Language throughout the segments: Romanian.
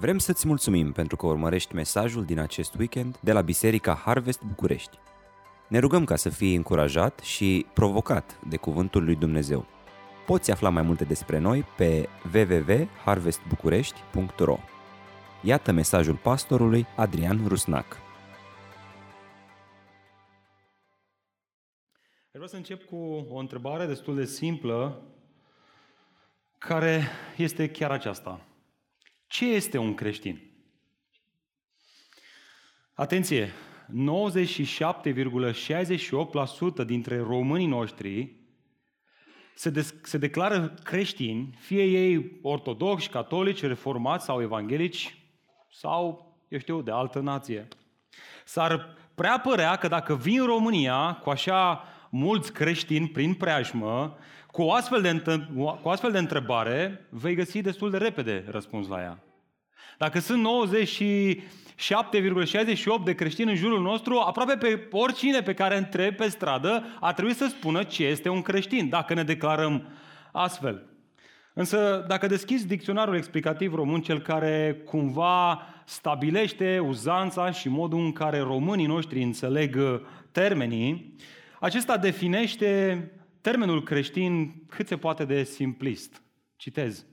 Vrem să-ți mulțumim pentru că urmărești mesajul din acest weekend de la Biserica Harvest București. Ne rugăm ca să fii încurajat și provocat de Cuvântul lui Dumnezeu. Poți afla mai multe despre noi pe www.harvestbucurești.ro Iată mesajul pastorului Adrian Rusnac. Vreau să încep cu o întrebare destul de simplă, care este chiar aceasta. Ce este un creștin? Atenție! 97,68% dintre românii noștri se, de- se declară creștini, fie ei ortodoxi, catolici, reformați sau evanghelici, sau, eu știu, de altă nație. S-ar prea părea că dacă vii în România cu așa mulți creștini prin preajmă, cu o astfel de, cu o astfel de întrebare, vei găsi destul de repede răspuns la ea. Dacă sunt 97,68 de creștini în jurul nostru, aproape pe oricine pe care întreb pe stradă ar trebui să spună ce este un creștin, dacă ne declarăm astfel. Însă, dacă deschizi dicționarul explicativ român, cel care cumva stabilește uzanța și modul în care românii noștri înțeleg termenii, acesta definește termenul creștin cât se poate de simplist. Citez.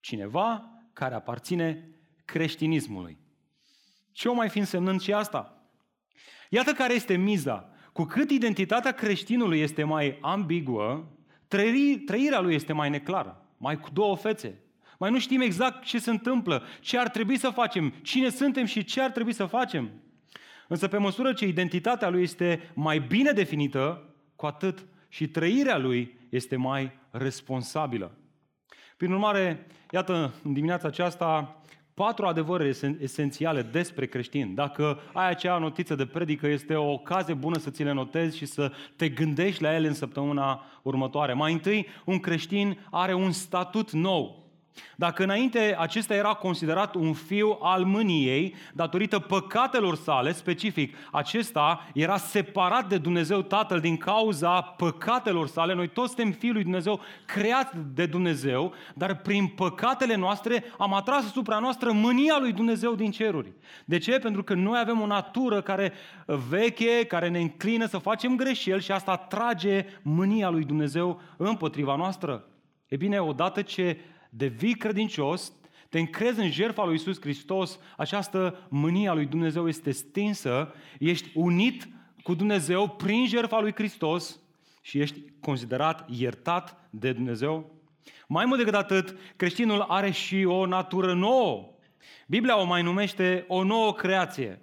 Cineva care aparține creștinismului. Ce o mai fi însemnând și asta? Iată care este miza. Cu cât identitatea creștinului este mai ambiguă, trăirea lui este mai neclară, mai cu două fețe. Mai nu știm exact ce se întâmplă, ce ar trebui să facem, cine suntem și ce ar trebui să facem. Însă pe măsură ce identitatea lui este mai bine definită, cu atât și trăirea lui este mai responsabilă. Prin urmare, iată, în dimineața aceasta, patru adevăruri esențiale despre creștini. Dacă ai acea notiță de predică, este o ocazie bună să ți le notezi și să te gândești la ele în săptămâna următoare. Mai întâi, un creștin are un statut nou. Dacă înainte acesta era considerat un fiu al mâniei, datorită păcatelor sale, specific, acesta era separat de Dumnezeu Tatăl din cauza păcatelor sale. Noi toți suntem fiul lui Dumnezeu, creați de Dumnezeu, dar prin păcatele noastre am atras asupra noastră mânia lui Dumnezeu din ceruri. De ce? Pentru că noi avem o natură care veche, care ne înclină să facem greșeli și asta trage mânia lui Dumnezeu împotriva noastră. E bine, odată ce devii credincios, te încrezi în jertfa lui Isus Hristos, această mânie a lui Dumnezeu este stinsă, ești unit cu Dumnezeu prin jertfa lui Hristos și ești considerat iertat de Dumnezeu. Mai mult decât atât, creștinul are și o natură nouă. Biblia o mai numește o nouă creație.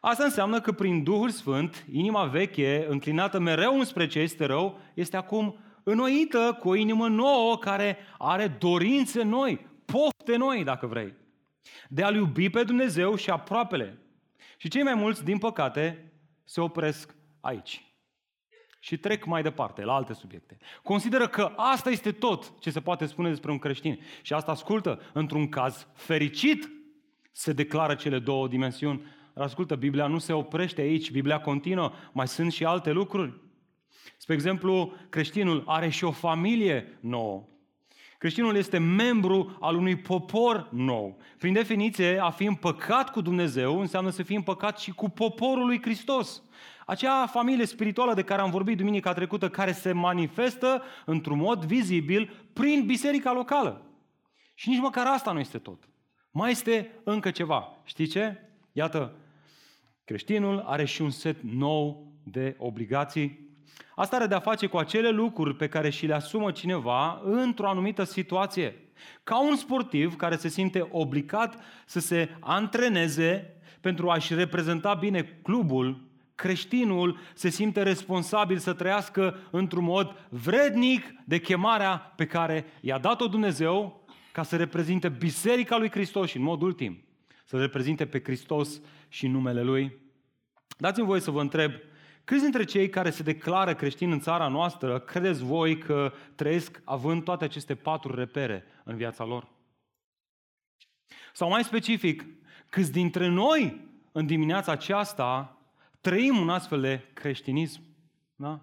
Asta înseamnă că prin Duhul Sfânt, inima veche, înclinată mereu înspre ce este rău, este acum înnoită cu o inimă nouă care are dorințe noi, pofte noi, dacă vrei, de a-L iubi pe Dumnezeu și aproapele. Și cei mai mulți, din păcate, se opresc aici. Și trec mai departe, la alte subiecte. Consideră că asta este tot ce se poate spune despre un creștin. Și asta ascultă, într-un caz fericit, se declară cele două dimensiuni. Ascultă, Biblia nu se oprește aici, Biblia continuă, mai sunt și alte lucruri. Spre exemplu, creștinul are și o familie nouă. Creștinul este membru al unui popor nou. Prin definiție, a fi împăcat cu Dumnezeu înseamnă să fii împăcat și cu poporul lui Hristos. Acea familie spirituală de care am vorbit duminica trecută, care se manifestă într-un mod vizibil prin biserica locală. Și nici măcar asta nu este tot. Mai este încă ceva. Știi ce? Iată, creștinul are și un set nou de obligații Asta are de-a face cu acele lucruri pe care și le asumă cineva într-o anumită situație. Ca un sportiv care se simte obligat să se antreneze pentru a-și reprezenta bine clubul, creștinul se simte responsabil să trăiască într-un mod vrednic de chemarea pe care i-a dat-o Dumnezeu ca să reprezinte Biserica lui Hristos și în mod ultim să reprezinte pe Hristos și numele Lui. Dați-mi voie să vă întreb, Câți dintre cei care se declară creștini în țara noastră credeți voi că trăiesc având toate aceste patru repere în viața lor? Sau mai specific, câți dintre noi în dimineața aceasta trăim un astfel de creștinism? Da?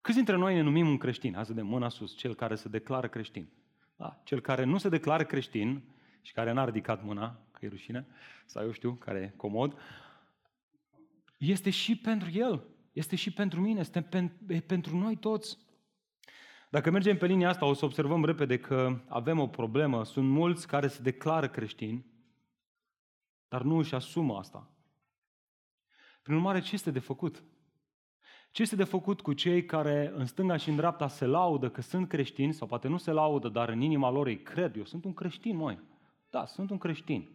Câți dintre noi ne numim un creștin? Hai să de mâna sus, cel care se declară creștin. Da? Cel care nu se declară creștin și care n-a ridicat mâna, că dacă e rușine, sau eu știu, care e comod, este și pentru el, este și pentru mine, este pentru noi toți. Dacă mergem pe linia asta, o să observăm repede că avem o problemă. Sunt mulți care se declară creștini, dar nu își asumă asta. Prin urmare, ce este de făcut? Ce este de făcut cu cei care în stânga și în dreapta se laudă că sunt creștini, sau poate nu se laudă, dar în inima lor ei cred, eu sunt un creștin, măi. Da, sunt un creștin.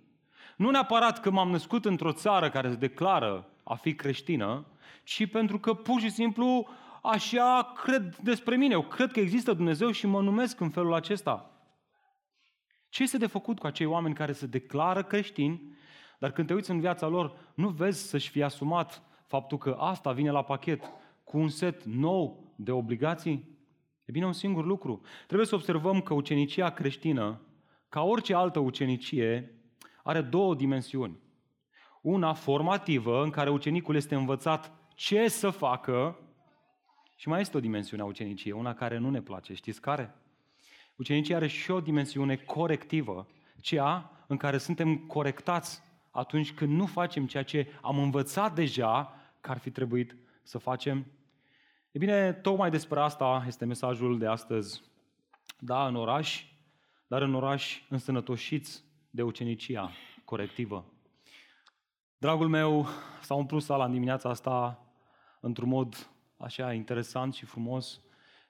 Nu neapărat că m-am născut într-o țară care se declară a fi creștină, ci pentru că pur și simplu așa cred despre mine. Eu cred că există Dumnezeu și mă numesc în felul acesta. Ce este de făcut cu acei oameni care se declară creștini, dar când te uiți în viața lor, nu vezi să-și fie asumat faptul că asta vine la pachet cu un set nou de obligații? E bine, un singur lucru. Trebuie să observăm că ucenicia creștină, ca orice altă ucenicie, are două dimensiuni. Una formativă, în care ucenicul este învățat ce să facă, și mai este o dimensiune a uceniciei, una care nu ne place. Știți care? Ucenicia are și o dimensiune corectivă, cea în care suntem corectați atunci când nu facem ceea ce am învățat deja că ar fi trebuit să facem. E bine, tocmai despre asta este mesajul de astăzi. Da, în oraș, dar în oraș însănătoșiți de ucenicia corectivă. Dragul meu, s-a umplut sala în dimineața asta într-un mod așa interesant și frumos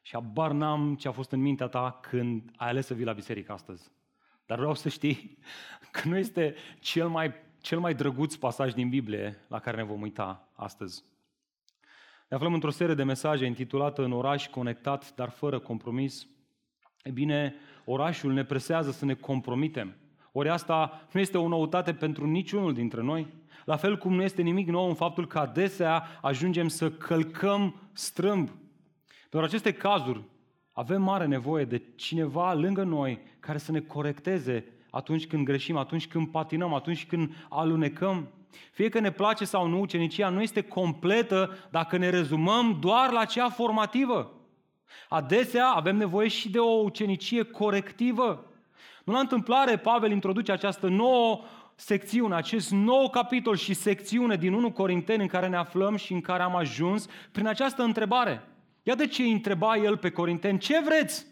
și abar n-am ce a fost în mintea ta când ai ales să vii la biserică astăzi. Dar vreau să știi că nu este cel mai, cel mai drăguț pasaj din Biblie la care ne vom uita astăzi. Ne aflăm într-o serie de mesaje intitulată În oraș conectat, dar fără compromis. E bine, orașul ne presează să ne compromitem. Ori asta nu este o noutate pentru niciunul dintre noi. La fel cum nu este nimic nou în faptul că adesea ajungem să călcăm strâmb. Pentru aceste cazuri avem mare nevoie de cineva lângă noi care să ne corecteze atunci când greșim, atunci când patinăm, atunci când alunecăm. Fie că ne place sau nu, ucenicia nu este completă dacă ne rezumăm doar la cea formativă. Adesea avem nevoie și de o ucenicie corectivă. Nu la întâmplare, Pavel introduce această nouă secțiune, acest nou capitol și secțiune din 1 Corinteni în care ne aflăm și în care am ajuns prin această întrebare. Ia de ce întreba el pe Corinteni, ce vreți?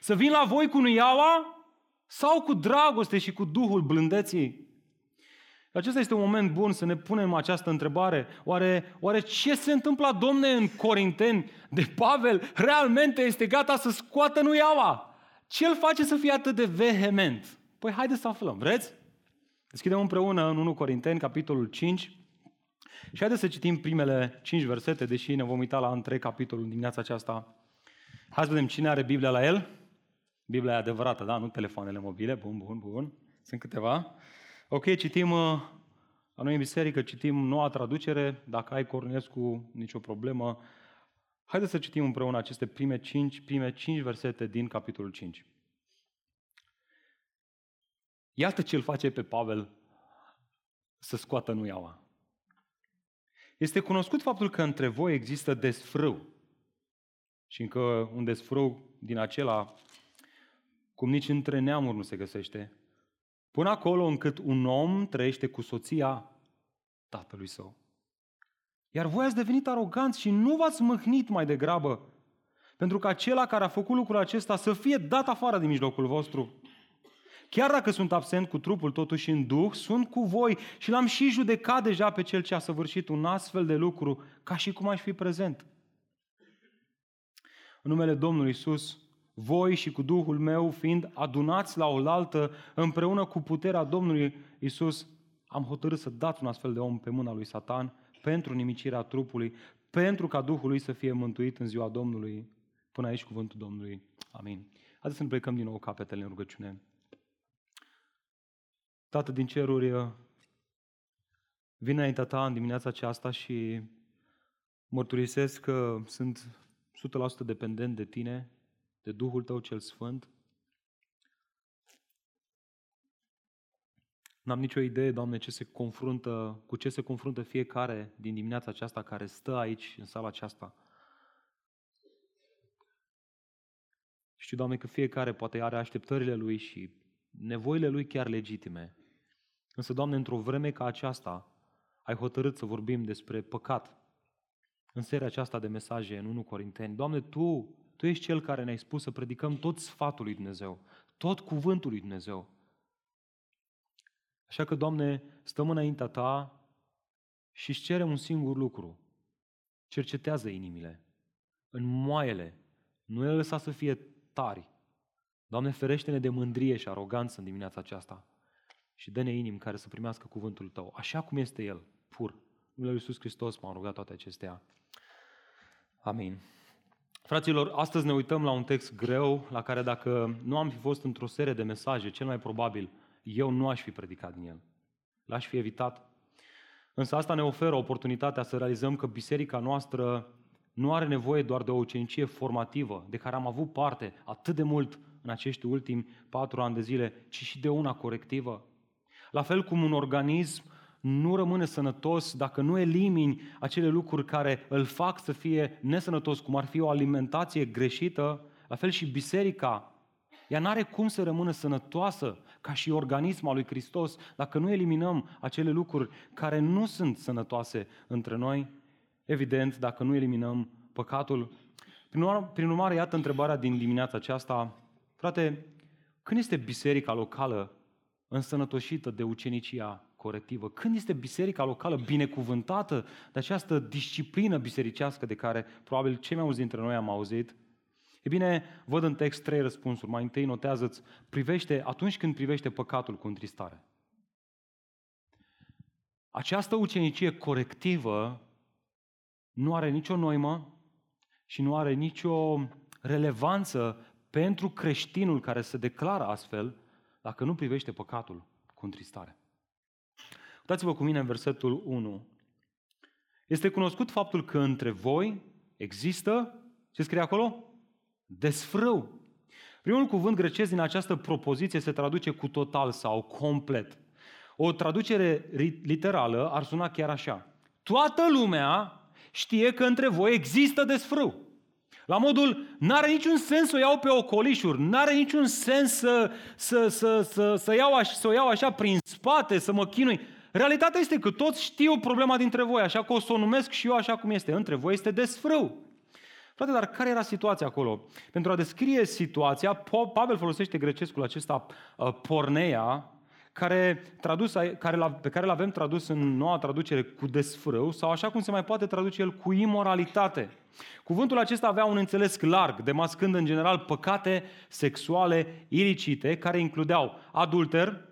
Să vin la voi cu nuiaua sau cu dragoste și cu Duhul blândeții? Acesta este un moment bun să ne punem această întrebare. Oare, oare ce se întâmplă, domne, în Corinteni de Pavel? Realmente este gata să scoată nuiaua? Ce îl face să fie atât de vehement? Păi haideți să aflăm, vreți? Deschidem împreună în 1 Corinteni, capitolul 5. Și haideți să citim primele 5 versete, deși ne vom uita la întreg capitolul dimineața aceasta. Hai să vedem cine are Biblia la el. Biblia e adevărată, da? Nu telefoanele mobile. Bun, bun, bun. Sunt câteva. Ok, citim uh, la noi în biserică, citim noua traducere. Dacă ai Cornescu, nicio problemă. Haideți să citim împreună aceste prime 5, prime 5 versete din capitolul 5. Iată ce îl face pe Pavel să scoată nuiaua. Este cunoscut faptul că între voi există desfrâu. Și încă un desfrâu din acela, cum nici între neamuri nu se găsește, până acolo încât un om trăiește cu soția tatălui său. Iar voi ați devenit aroganți și nu v-ați mâhnit mai degrabă, pentru că acela care a făcut lucrul acesta să fie dat afară din mijlocul vostru. Chiar dacă sunt absent cu trupul, totuși în duh, sunt cu voi și l-am și judecat deja pe cel ce a săvârșit un astfel de lucru, ca și cum aș fi prezent. În numele Domnului Isus, voi și cu Duhul meu, fiind adunați la oaltă împreună cu puterea Domnului Isus, am hotărât să dați un astfel de om pe mâna lui Satan pentru nimicirea trupului, pentru ca Duhul lui să fie mântuit în ziua Domnului. Până aici cuvântul Domnului. Amin. Haideți să ne plecăm din nou capetele în rugăciune. Tată din ceruri, vin înaintea ta în dimineața aceasta și mărturisesc că sunt 100% dependent de tine, de Duhul tău cel Sfânt. N-am nicio idee, Doamne, ce se confruntă, cu ce se confruntă fiecare din dimineața aceasta care stă aici, în sala aceasta. Știu, Doamne, că fiecare poate are așteptările lui și nevoile lui chiar legitime. Însă, Doamne, într-o vreme ca aceasta, ai hotărât să vorbim despre păcat. În seria aceasta de mesaje în 1 Corinteni, Doamne, Tu, Tu ești Cel care ne-ai spus să predicăm tot sfatul lui Dumnezeu, tot cuvântul lui Dumnezeu. Așa că, Doamne, stăm înaintea Ta și îți cerem un singur lucru. Cercetează inimile, înmoaie-le, nu le lăsa să fie tari. Doamne, ferește-ne de mândrie și aroganță în dimineața aceasta și dă-ne inimi care să primească cuvântul Tău, așa cum este El, pur. Numele Lui Iisus Hristos m-am rugat toate acestea. Amin. Fraților, astăzi ne uităm la un text greu, la care dacă nu am fi fost într-o serie de mesaje, cel mai probabil eu nu aș fi predicat din el. L-aș fi evitat. Însă asta ne oferă oportunitatea să realizăm că biserica noastră nu are nevoie doar de o ucenicie formativă, de care am avut parte atât de mult în acești ultimi patru ani de zile, ci și de una corectivă. La fel cum un organism nu rămâne sănătos dacă nu elimini acele lucruri care îl fac să fie nesănătos, cum ar fi o alimentație greșită, la fel și biserica. Ea nu are cum să rămână sănătoasă ca și organismul al lui Hristos dacă nu eliminăm acele lucruri care nu sunt sănătoase între noi. Evident, dacă nu eliminăm păcatul. Prin urmare, prin urmare iată întrebarea din dimineața aceasta. Frate, când este biserica locală însănătoșită de ucenicia corectivă? Când este biserica locală binecuvântată de această disciplină bisericească de care probabil cei mai mulți dintre noi am auzit? E bine, văd în text trei răspunsuri. Mai întâi notează-ți, privește, atunci când privește păcatul cu întristare. Această ucenicie corectivă nu are nicio noimă și nu are nicio relevanță pentru creștinul care se declară astfel dacă nu privește păcatul cu întristare. Uitați-vă cu mine în versetul 1. Este cunoscut faptul că între voi există, ce scrie acolo? Desfrâu. Primul cuvânt grecesc din această propoziție se traduce cu total sau complet. O traducere literală ar suna chiar așa. Toată lumea știe că între voi există desfrâu. La modul, n-are niciun sens să o iau pe ocolișuri, n-are niciun sens să, să, să, să, să, iau aș, să o iau așa prin spate, să mă chinui. Realitatea este că toți știu problema dintre voi, așa că o să o numesc și eu așa cum este. Între voi este desfrâu. Frate, dar care era situația acolo? Pentru a descrie situația, Pavel folosește grecescul acesta uh, porneia, care, tradus, care la, pe care îl avem tradus în noua traducere cu desfrâu sau așa cum se mai poate traduce el cu imoralitate. Cuvântul acesta avea un înțeles larg, demascând în general păcate sexuale ilicite, care includeau adulter,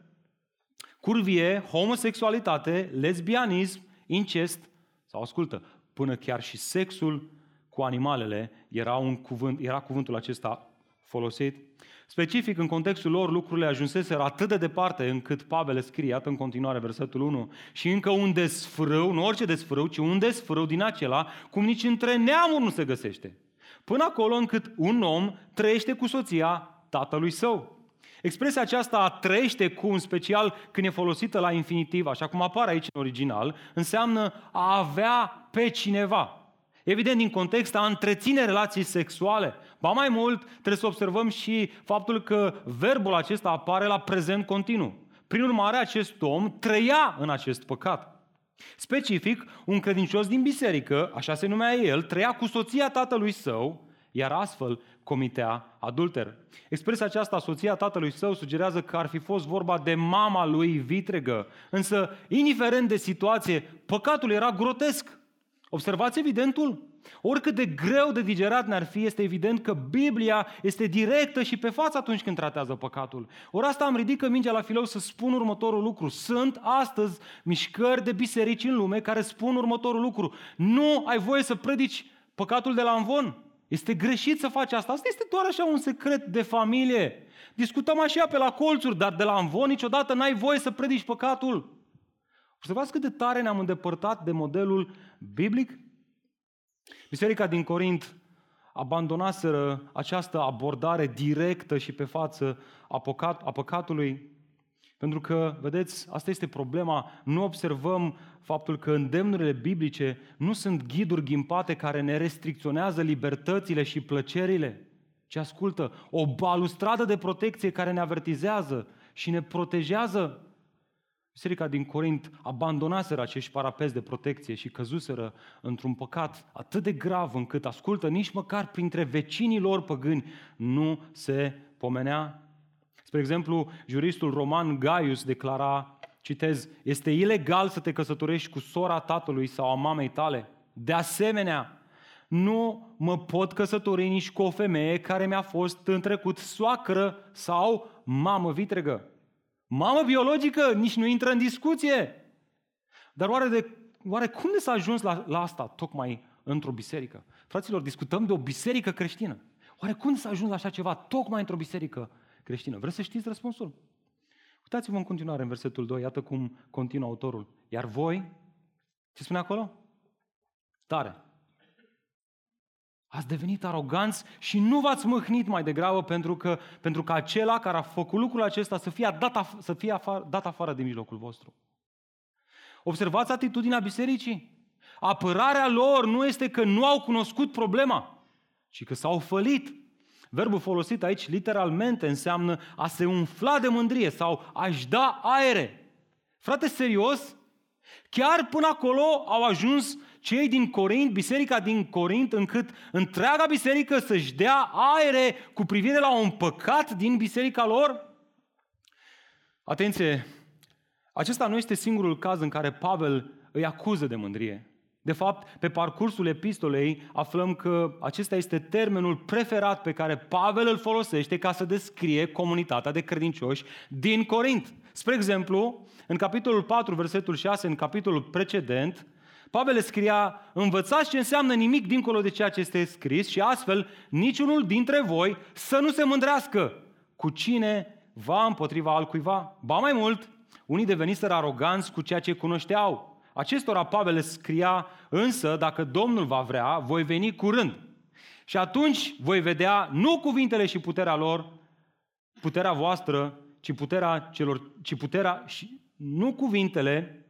curvie, homosexualitate, lesbianism, incest sau, ascultă, până chiar și sexul cu animalele era, un cuvânt, era cuvântul acesta folosit. Specific, în contextul lor, lucrurile ajunseseră atât de departe încât Pavel le scrie, iată în continuare versetul 1, și încă un desfrâu, nu orice desfrâu, ci un desfrâu din acela, cum nici între neamuri nu se găsește. Până acolo încât un om trăiește cu soția tatălui său. Expresia aceasta a trăiește cu, în special când e folosită la infinitiv, așa cum apare aici în original, înseamnă a avea pe cineva. Evident, din context, a întreține relații sexuale. Ba mai mult, trebuie să observăm și faptul că verbul acesta apare la prezent continuu. Prin urmare, acest om trăia în acest păcat. Specific, un credincios din biserică, așa se numea el, trăia cu soția tatălui său, iar astfel comitea adulter. Expresia aceasta, soția tatălui său, sugerează că ar fi fost vorba de mama lui vitregă. Însă, indiferent de situație, păcatul era grotesc. Observați evidentul? Oricât de greu de digerat ne-ar fi, este evident că Biblia este directă și pe față atunci când tratează păcatul. Ori asta am ridică mingea la filou să spun următorul lucru. Sunt astăzi mișcări de biserici în lume care spun următorul lucru. Nu ai voie să predici păcatul de la învon. Este greșit să faci asta. Asta este doar așa un secret de familie. Discutăm așa pe la colțuri, dar de la învon niciodată n-ai voie să predici păcatul. Observați cât de tare ne-am îndepărtat de modelul biblic? Biserica din Corint abandonaseră această abordare directă și pe față a, păcat, a păcatului, pentru că, vedeți, asta este problema, nu observăm faptul că îndemnurile biblice nu sunt ghiduri ghimpate care ne restricționează libertățile și plăcerile, ci ascultă, o balustradă de protecție care ne avertizează și ne protejează Biserica din Corint abandonaseră acești parapeți de protecție și căzuseră într-un păcat atât de grav încât, ascultă, nici măcar printre vecinii lor păgâni nu se pomenea. Spre exemplu, juristul roman Gaius declara, citez, este ilegal să te căsătorești cu sora tatălui sau a mamei tale. De asemenea, nu mă pot căsători nici cu o femeie care mi-a fost în trecut soacră sau mamă vitregă. Mamă biologică nici nu intră în discuție. Dar oare, de, oare cum de s-a ajuns la, la asta tocmai într-o biserică? Fraților, discutăm de o biserică creștină. Oare cum s-a ajuns la așa ceva tocmai într-o biserică creștină? Vreți să știți răspunsul? Uitați-vă în continuare în versetul 2, iată cum continuă autorul. Iar voi, ce spune acolo? Tare. Ați devenit aroganți și nu v-ați mâhnit mai degrabă pentru că, pentru că acela care a făcut lucrul acesta să fie dat, să fie afară, dat afară din mijlocul vostru. Observați atitudinea bisericii. Apărarea lor nu este că nu au cunoscut problema, ci că s-au fălit. Verbul folosit aici literalmente înseamnă a se umfla de mândrie sau a-și da aere. Frate, serios? Chiar până acolo au ajuns cei din Corint, biserica din Corint, încât întreaga biserică să-și dea aere cu privire la un păcat din biserica lor? Atenție! Acesta nu este singurul caz în care Pavel îi acuză de mândrie. De fapt, pe parcursul epistolei aflăm că acesta este termenul preferat pe care Pavel îl folosește ca să descrie comunitatea de credincioși din Corint. Spre exemplu, în capitolul 4, versetul 6, în capitolul precedent, Pavel le scria, învățați ce înseamnă nimic dincolo de ceea ce este scris și astfel niciunul dintre voi să nu se mândrească cu cine va împotriva altcuiva. Ba mai mult, unii deveniseră aroganți cu ceea ce cunoșteau. Acestora Pavel le scria, însă, dacă Domnul va vrea, voi veni curând. Și atunci voi vedea nu cuvintele și puterea lor, puterea voastră, ci puterea celor, ci puterea și nu cuvintele,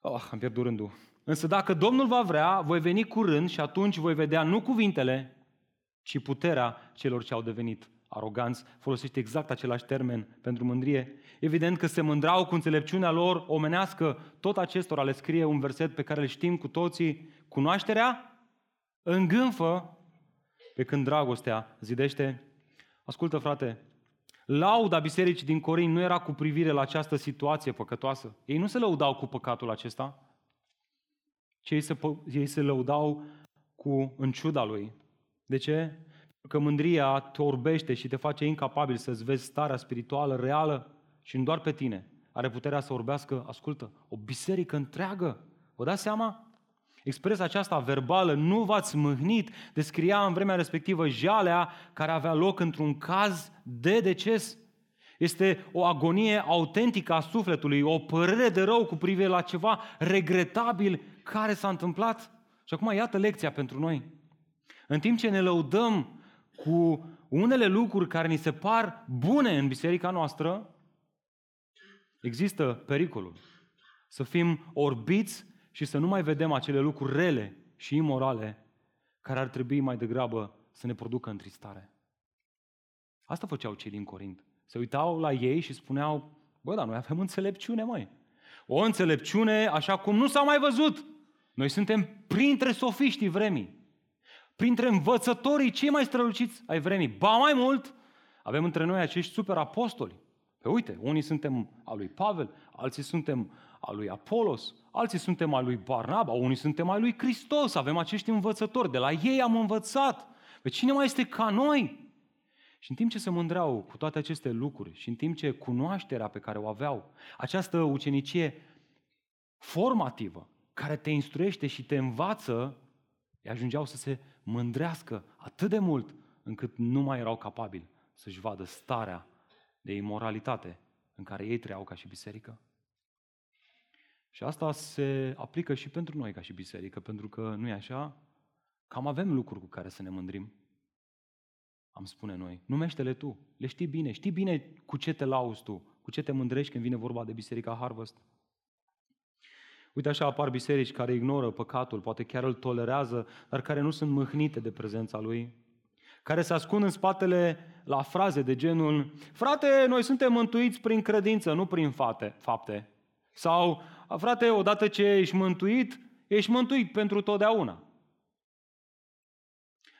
Oh, am pierdut rândul. Însă dacă Domnul va vrea, voi veni curând și atunci voi vedea nu cuvintele, ci puterea celor ce au devenit aroganți. Folosește exact același termen pentru mândrie. Evident că se mândrau cu înțelepciunea lor omenească. Tot acestora le scrie un verset pe care îl știm cu toții. Cunoașterea îngânfă pe când dragostea zidește. Ascultă, frate, Lauda bisericii din Corint nu era cu privire la această situație păcătoasă. Ei nu se lăudau cu păcatul acesta, ci ei se, ei se lăudau cu în ciuda lui. De ce? Pentru că mândria te orbește și te face incapabil să-ți vezi starea spirituală reală și nu doar pe tine. Are puterea să orbească, ascultă, o biserică întreagă. Vă dați seama? Expresia aceasta verbală, nu v-ați mâhnit, descria în vremea respectivă jalea care avea loc într-un caz de deces. Este o agonie autentică a sufletului, o părere de rău cu privire la ceva regretabil care s-a întâmplat. Și acum iată lecția pentru noi. În timp ce ne lăudăm cu unele lucruri care ni se par bune în biserica noastră, există pericolul să fim orbiți și să nu mai vedem acele lucruri rele și imorale care ar trebui mai degrabă să ne producă întristare. Asta făceau cei din Corint. Se uitau la ei și spuneau, bă, dar noi avem înțelepciune, mai. O înțelepciune așa cum nu s-a mai văzut. Noi suntem printre sofiștii vremii. Printre învățătorii cei mai străluciți ai vremii. Ba mai mult, avem între noi acești super apostoli. Pe uite, unii suntem al lui Pavel, alții suntem al lui Apolos, alții suntem al lui Barnaba, unii suntem al lui Hristos, avem acești învățători, de la ei am învățat. Pe cine mai este ca noi? Și în timp ce se mândreau cu toate aceste lucruri și în timp ce cunoașterea pe care o aveau, această ucenicie formativă, care te instruiește și te învață, îi ajungeau să se mândrească atât de mult încât nu mai erau capabili să-și vadă starea de imoralitate în care ei trăiau ca și biserică. Și asta se aplică și pentru noi ca și biserică, pentru că nu e așa? Cam avem lucruri cu care să ne mândrim. Am spune noi. Numește-le tu. Le știi bine. Știi bine cu ce te lauzi tu, cu ce te mândrești când vine vorba de Biserica Harvest. Uite așa apar biserici care ignoră păcatul, poate chiar îl tolerează, dar care nu sunt mâhnite de prezența lui. care se ascund în spatele la fraze de genul Frate, noi suntem mântuiți prin credință, nu prin fate, fapte. Sau, frate, odată ce ești mântuit, ești mântuit pentru totdeauna.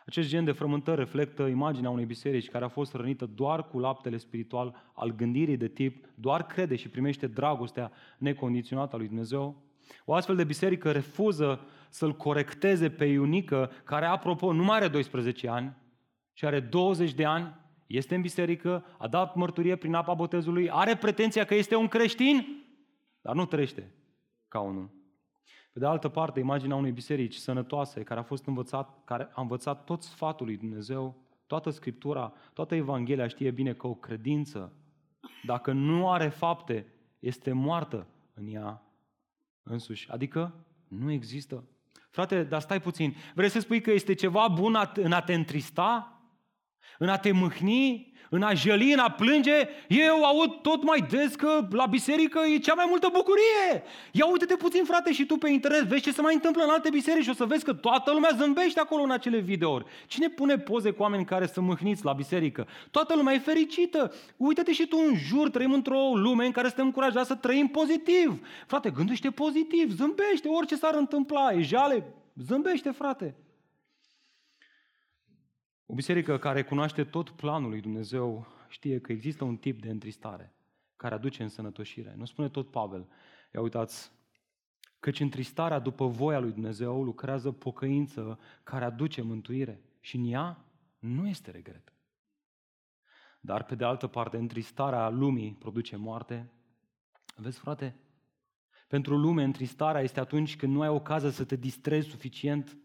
Acest gen de frământări reflectă imaginea unei biserici care a fost rănită doar cu laptele spiritual al gândirii de tip doar crede și primește dragostea necondiționată a lui Dumnezeu. O astfel de biserică refuză să-l corecteze pe Iunică, care, apropo, nu mai are 12 ani, ci are 20 de ani, este în biserică, a dat mărturie prin apa botezului, are pretenția că este un creștin, dar nu trăiește ca unul. Pe de altă parte, imaginea unei biserici sănătoase, care a fost învățat, care a învățat tot sfatul lui Dumnezeu, toată Scriptura, toată Evanghelia știe bine că o credință, dacă nu are fapte, este moartă în ea însuși. Adică nu există. Frate, dar stai puțin. Vrei să spui că este ceva bun în a te întrista? În a te mâhni? în a jăli, în a plânge, eu aud tot mai des că la biserică e cea mai multă bucurie. Ia uite-te puțin, frate, și tu pe internet, vezi ce se mai întâmplă în alte biserici și o să vezi că toată lumea zâmbește acolo în acele videouri. Cine pune poze cu oameni care să mâhniți la biserică? Toată lumea e fericită. Uite-te și tu în jur, trăim într-o lume în care suntem încurajați să trăim pozitiv. Frate, gândește pozitiv, zâmbește, orice s-ar întâmpla, e jale, zâmbește, frate. O biserică care cunoaște tot planul lui Dumnezeu știe că există un tip de întristare care aduce însănătoșire. Nu spune tot Pavel. Ia uitați, căci întristarea după voia lui Dumnezeu lucrează pocăință care aduce mântuire și în ea nu este regret. Dar pe de altă parte, întristarea lumii produce moarte. Vezi, frate, pentru lume, întristarea este atunci când nu ai ocazia să te distrezi suficient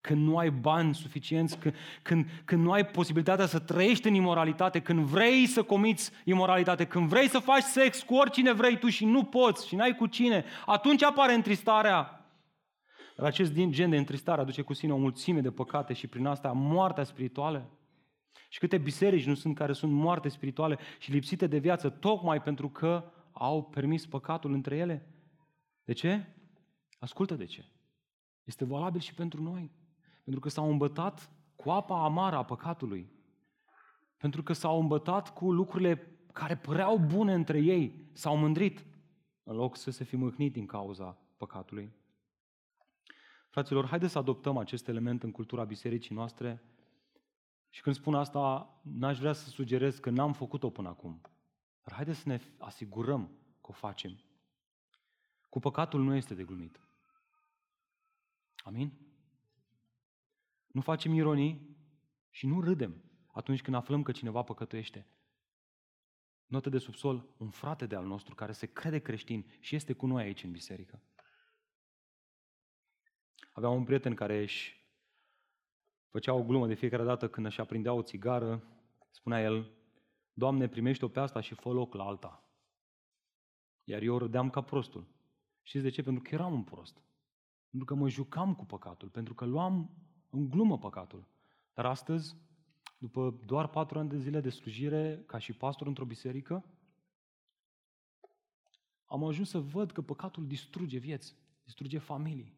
când nu ai bani suficienți, când, când, când nu ai posibilitatea să trăiești în imoralitate, când vrei să comiți imoralitate, când vrei să faci sex cu oricine vrei tu și nu poți și n-ai cu cine, atunci apare întristarea. Dar acest gen de întristare aduce cu sine o mulțime de păcate și prin asta moartea spirituală. Și câte biserici nu sunt care sunt moarte spirituale și lipsite de viață tocmai pentru că au permis păcatul între ele? De ce? Ascultă de ce. Este valabil și pentru noi. Pentru că s-au îmbătat cu apa amară a păcatului. Pentru că s-au îmbătat cu lucrurile care păreau bune între ei. S-au mândrit în loc să se fi mâhnit din cauza păcatului. Fraților, haideți să adoptăm acest element în cultura bisericii noastre și când spun asta, n-aș vrea să sugerez că n-am făcut-o până acum. Dar haideți să ne asigurăm că o facem. Cu păcatul nu este de glumit. Amin? Nu facem ironii și nu râdem atunci când aflăm că cineva păcătuiește. Notă de subsol, un frate de al nostru care se crede creștin și este cu noi aici în biserică. Aveam un prieten care își făcea o glumă de fiecare dată când își aprindea o țigară, spunea el, Doamne, primește-o pe asta și fă loc la alta. Iar eu râdeam ca prostul. Știți de ce? Pentru că eram un prost. Pentru că mă jucam cu păcatul, pentru că luam în glumă păcatul. Dar astăzi, după doar patru ani de zile de slujire ca și pastor într-o biserică, am ajuns să văd că păcatul distruge vieți, distruge familii.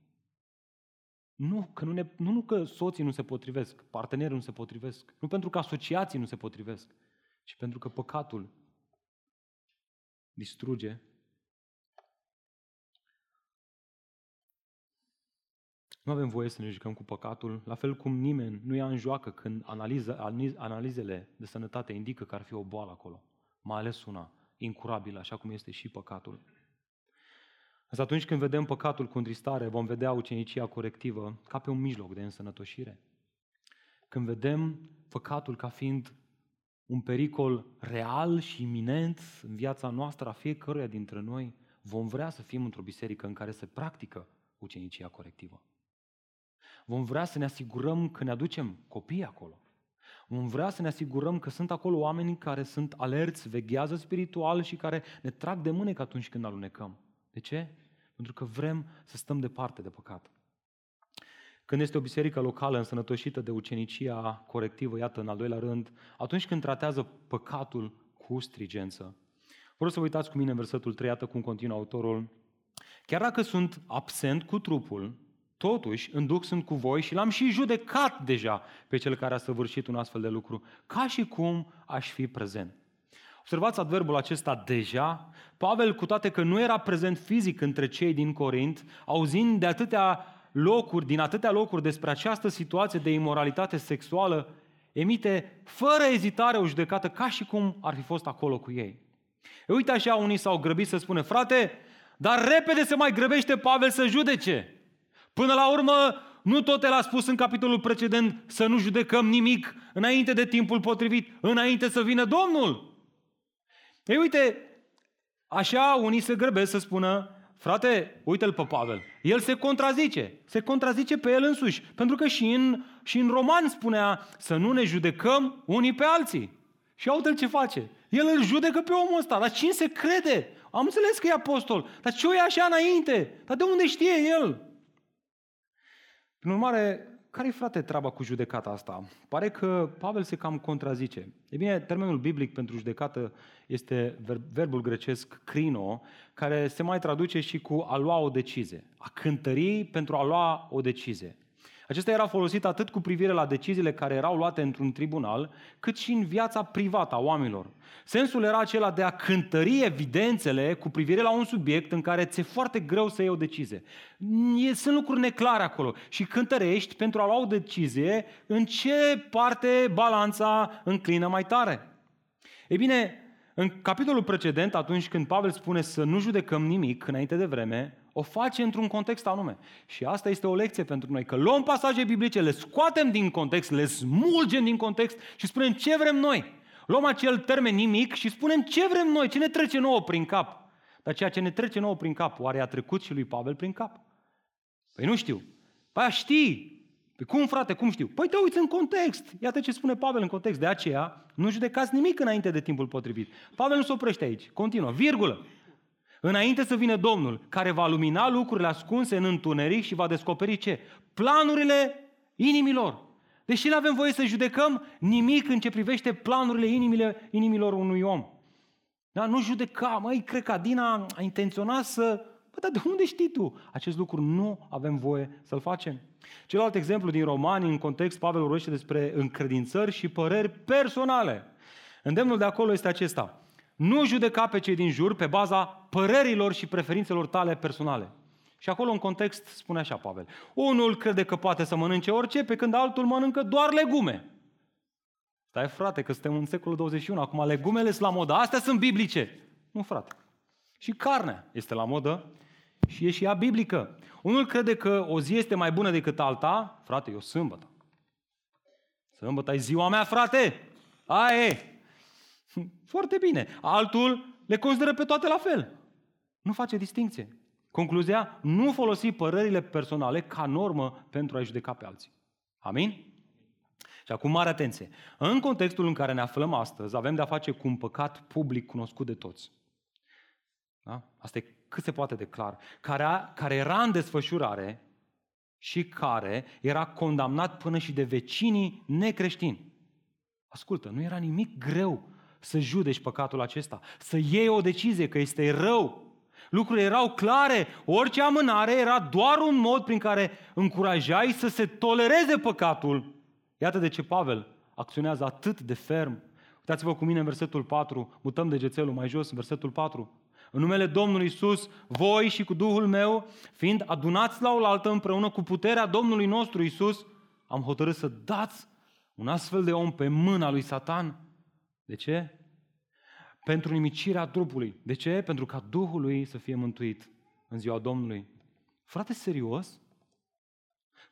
Nu că, nu, ne, nu, nu că soții nu se potrivesc, partenerii nu se potrivesc, nu pentru că asociații nu se potrivesc, ci pentru că păcatul distruge Nu avem voie să ne jucăm cu păcatul, la fel cum nimeni nu ia în joacă când analiză, analizele de sănătate indică că ar fi o boală acolo, mai ales una incurabilă, așa cum este și păcatul. Însă atunci când vedem păcatul cu întristare, vom vedea ucenicia corectivă ca pe un mijloc de însănătoșire. Când vedem păcatul ca fiind un pericol real și iminent în viața noastră a fiecăruia dintre noi, vom vrea să fim într-o biserică în care se practică ucenicia corectivă. Vom vrea să ne asigurăm că ne aducem copii acolo. Vom vrea să ne asigurăm că sunt acolo oameni care sunt alerți, veghează spiritual și care ne trag de mânecă atunci când alunecăm. De ce? Pentru că vrem să stăm departe de păcat. Când este o biserică locală însănătoșită de ucenicia corectivă, iată, în al doilea rând, atunci când tratează păcatul cu strigență. Vreau să vă uitați cu mine în versetul 3, iată cum continuă autorul. Chiar dacă sunt absent cu trupul, Totuși, în duc sunt cu voi și l-am și judecat deja pe cel care a săvârșit un astfel de lucru, ca și cum aș fi prezent. Observați adverbul acesta deja. Pavel, cu toate că nu era prezent fizic între cei din Corint, auzind de atâtea locuri, din atâtea locuri despre această situație de imoralitate sexuală, emite fără ezitare o judecată ca și cum ar fi fost acolo cu ei. E, uite așa, unii s-au grăbit să spună, frate, dar repede se mai grăbește Pavel să judece. Până la urmă, nu tot el a spus în capitolul precedent să nu judecăm nimic înainte de timpul potrivit, înainte să vină Domnul. Ei, uite, așa unii se grăbesc să spună, frate, uite-l pe Pavel. El se contrazice, se contrazice pe el însuși. Pentru că și în, și în roman spunea să nu ne judecăm unii pe alții. Și uite-l ce face. El îl judecă pe omul ăsta. Dar cine se crede? Am înțeles că e apostol. Dar ce o e așa înainte? Dar de unde știe el? Prin urmare, care-i, frate, treaba cu judecata asta? Pare că Pavel se cam contrazice. E bine, termenul biblic pentru judecată este verbul grecesc crino, care se mai traduce și cu a lua o decizie. A cântări pentru a lua o decizie. Acesta era folosit atât cu privire la deciziile care erau luate într-un tribunal, cât și în viața privată a oamenilor. Sensul era acela de a cântări evidențele cu privire la un subiect în care ți-e foarte greu să iei o decizie. Sunt lucruri neclare acolo și cântărești pentru a lua o decizie în ce parte balanța înclină mai tare. Ei bine, în capitolul precedent, atunci când Pavel spune să nu judecăm nimic înainte de vreme, o face într-un context anume. Și asta este o lecție pentru noi, că luăm pasaje biblice, le scoatem din context, le smulgem din context și spunem ce vrem noi. Luăm acel termen nimic și spunem ce vrem noi, ce ne trece nouă prin cap. Dar ceea ce ne trece nouă prin cap, oare a trecut și lui Pavel prin cap? Păi nu știu. Păi știi. Păi cum, frate, cum știu? Păi te uiți în context. Iată ce spune Pavel în context. De aceea, nu judecați nimic înainte de timpul potrivit. Pavel nu se oprește aici. Continuă. Virgulă. Înainte să vină Domnul, care va lumina lucrurile ascunse în întuneric și va descoperi ce? Planurile inimilor. Deși nu avem voie să judecăm nimic în ce privește planurile inimile, inimilor unui om. Da? Nu judeca, măi, cred că Adina a intenționat să... Bă, dar de unde știi tu? Acest lucru nu avem voie să-l facem. Celălalt exemplu din Romani, în context, Pavel vorbește despre încredințări și păreri personale. Îndemnul de acolo este acesta. Nu judeca pe cei din jur pe baza părerilor și preferințelor tale personale. Și acolo în context spune așa Pavel. Unul crede că poate să mănânce orice, pe când altul mănâncă doar legume. Stai frate, că suntem în secolul 21, acum legumele sunt la modă, astea sunt biblice. Nu frate. Și carnea este la modă și e și ea biblică. Unul crede că o zi este mai bună decât alta, frate, eu sâmbătă. Sâmbătă e ziua mea, frate! Aia e! Foarte bine. Altul le consideră pe toate la fel. Nu face distinție. Concluzia, nu folosi părerile personale ca normă pentru a judeca pe alții. Amin? Și acum mare atenție. În contextul în care ne aflăm astăzi, avem de-a face cu un păcat public cunoscut de toți. Da? Asta e cât se poate de clar. Care, a, care era în desfășurare și care era condamnat până și de vecinii necreștini. Ascultă, nu era nimic greu să judeci păcatul acesta, să iei o decizie că este rău. Lucrurile erau clare, orice amânare era doar un mod prin care încurajai să se tolereze păcatul. Iată de ce Pavel acționează atât de ferm. Uitați-vă cu mine în versetul 4, mutăm degețelul mai jos, în versetul 4. În numele Domnului Isus, voi și cu Duhul meu, fiind adunați la oaltă împreună cu puterea Domnului nostru Isus, am hotărât să dați un astfel de om pe mâna lui Satan de ce? Pentru nimicirea trupului. De ce? Pentru ca Duhul lui să fie mântuit în ziua Domnului. Frate, serios?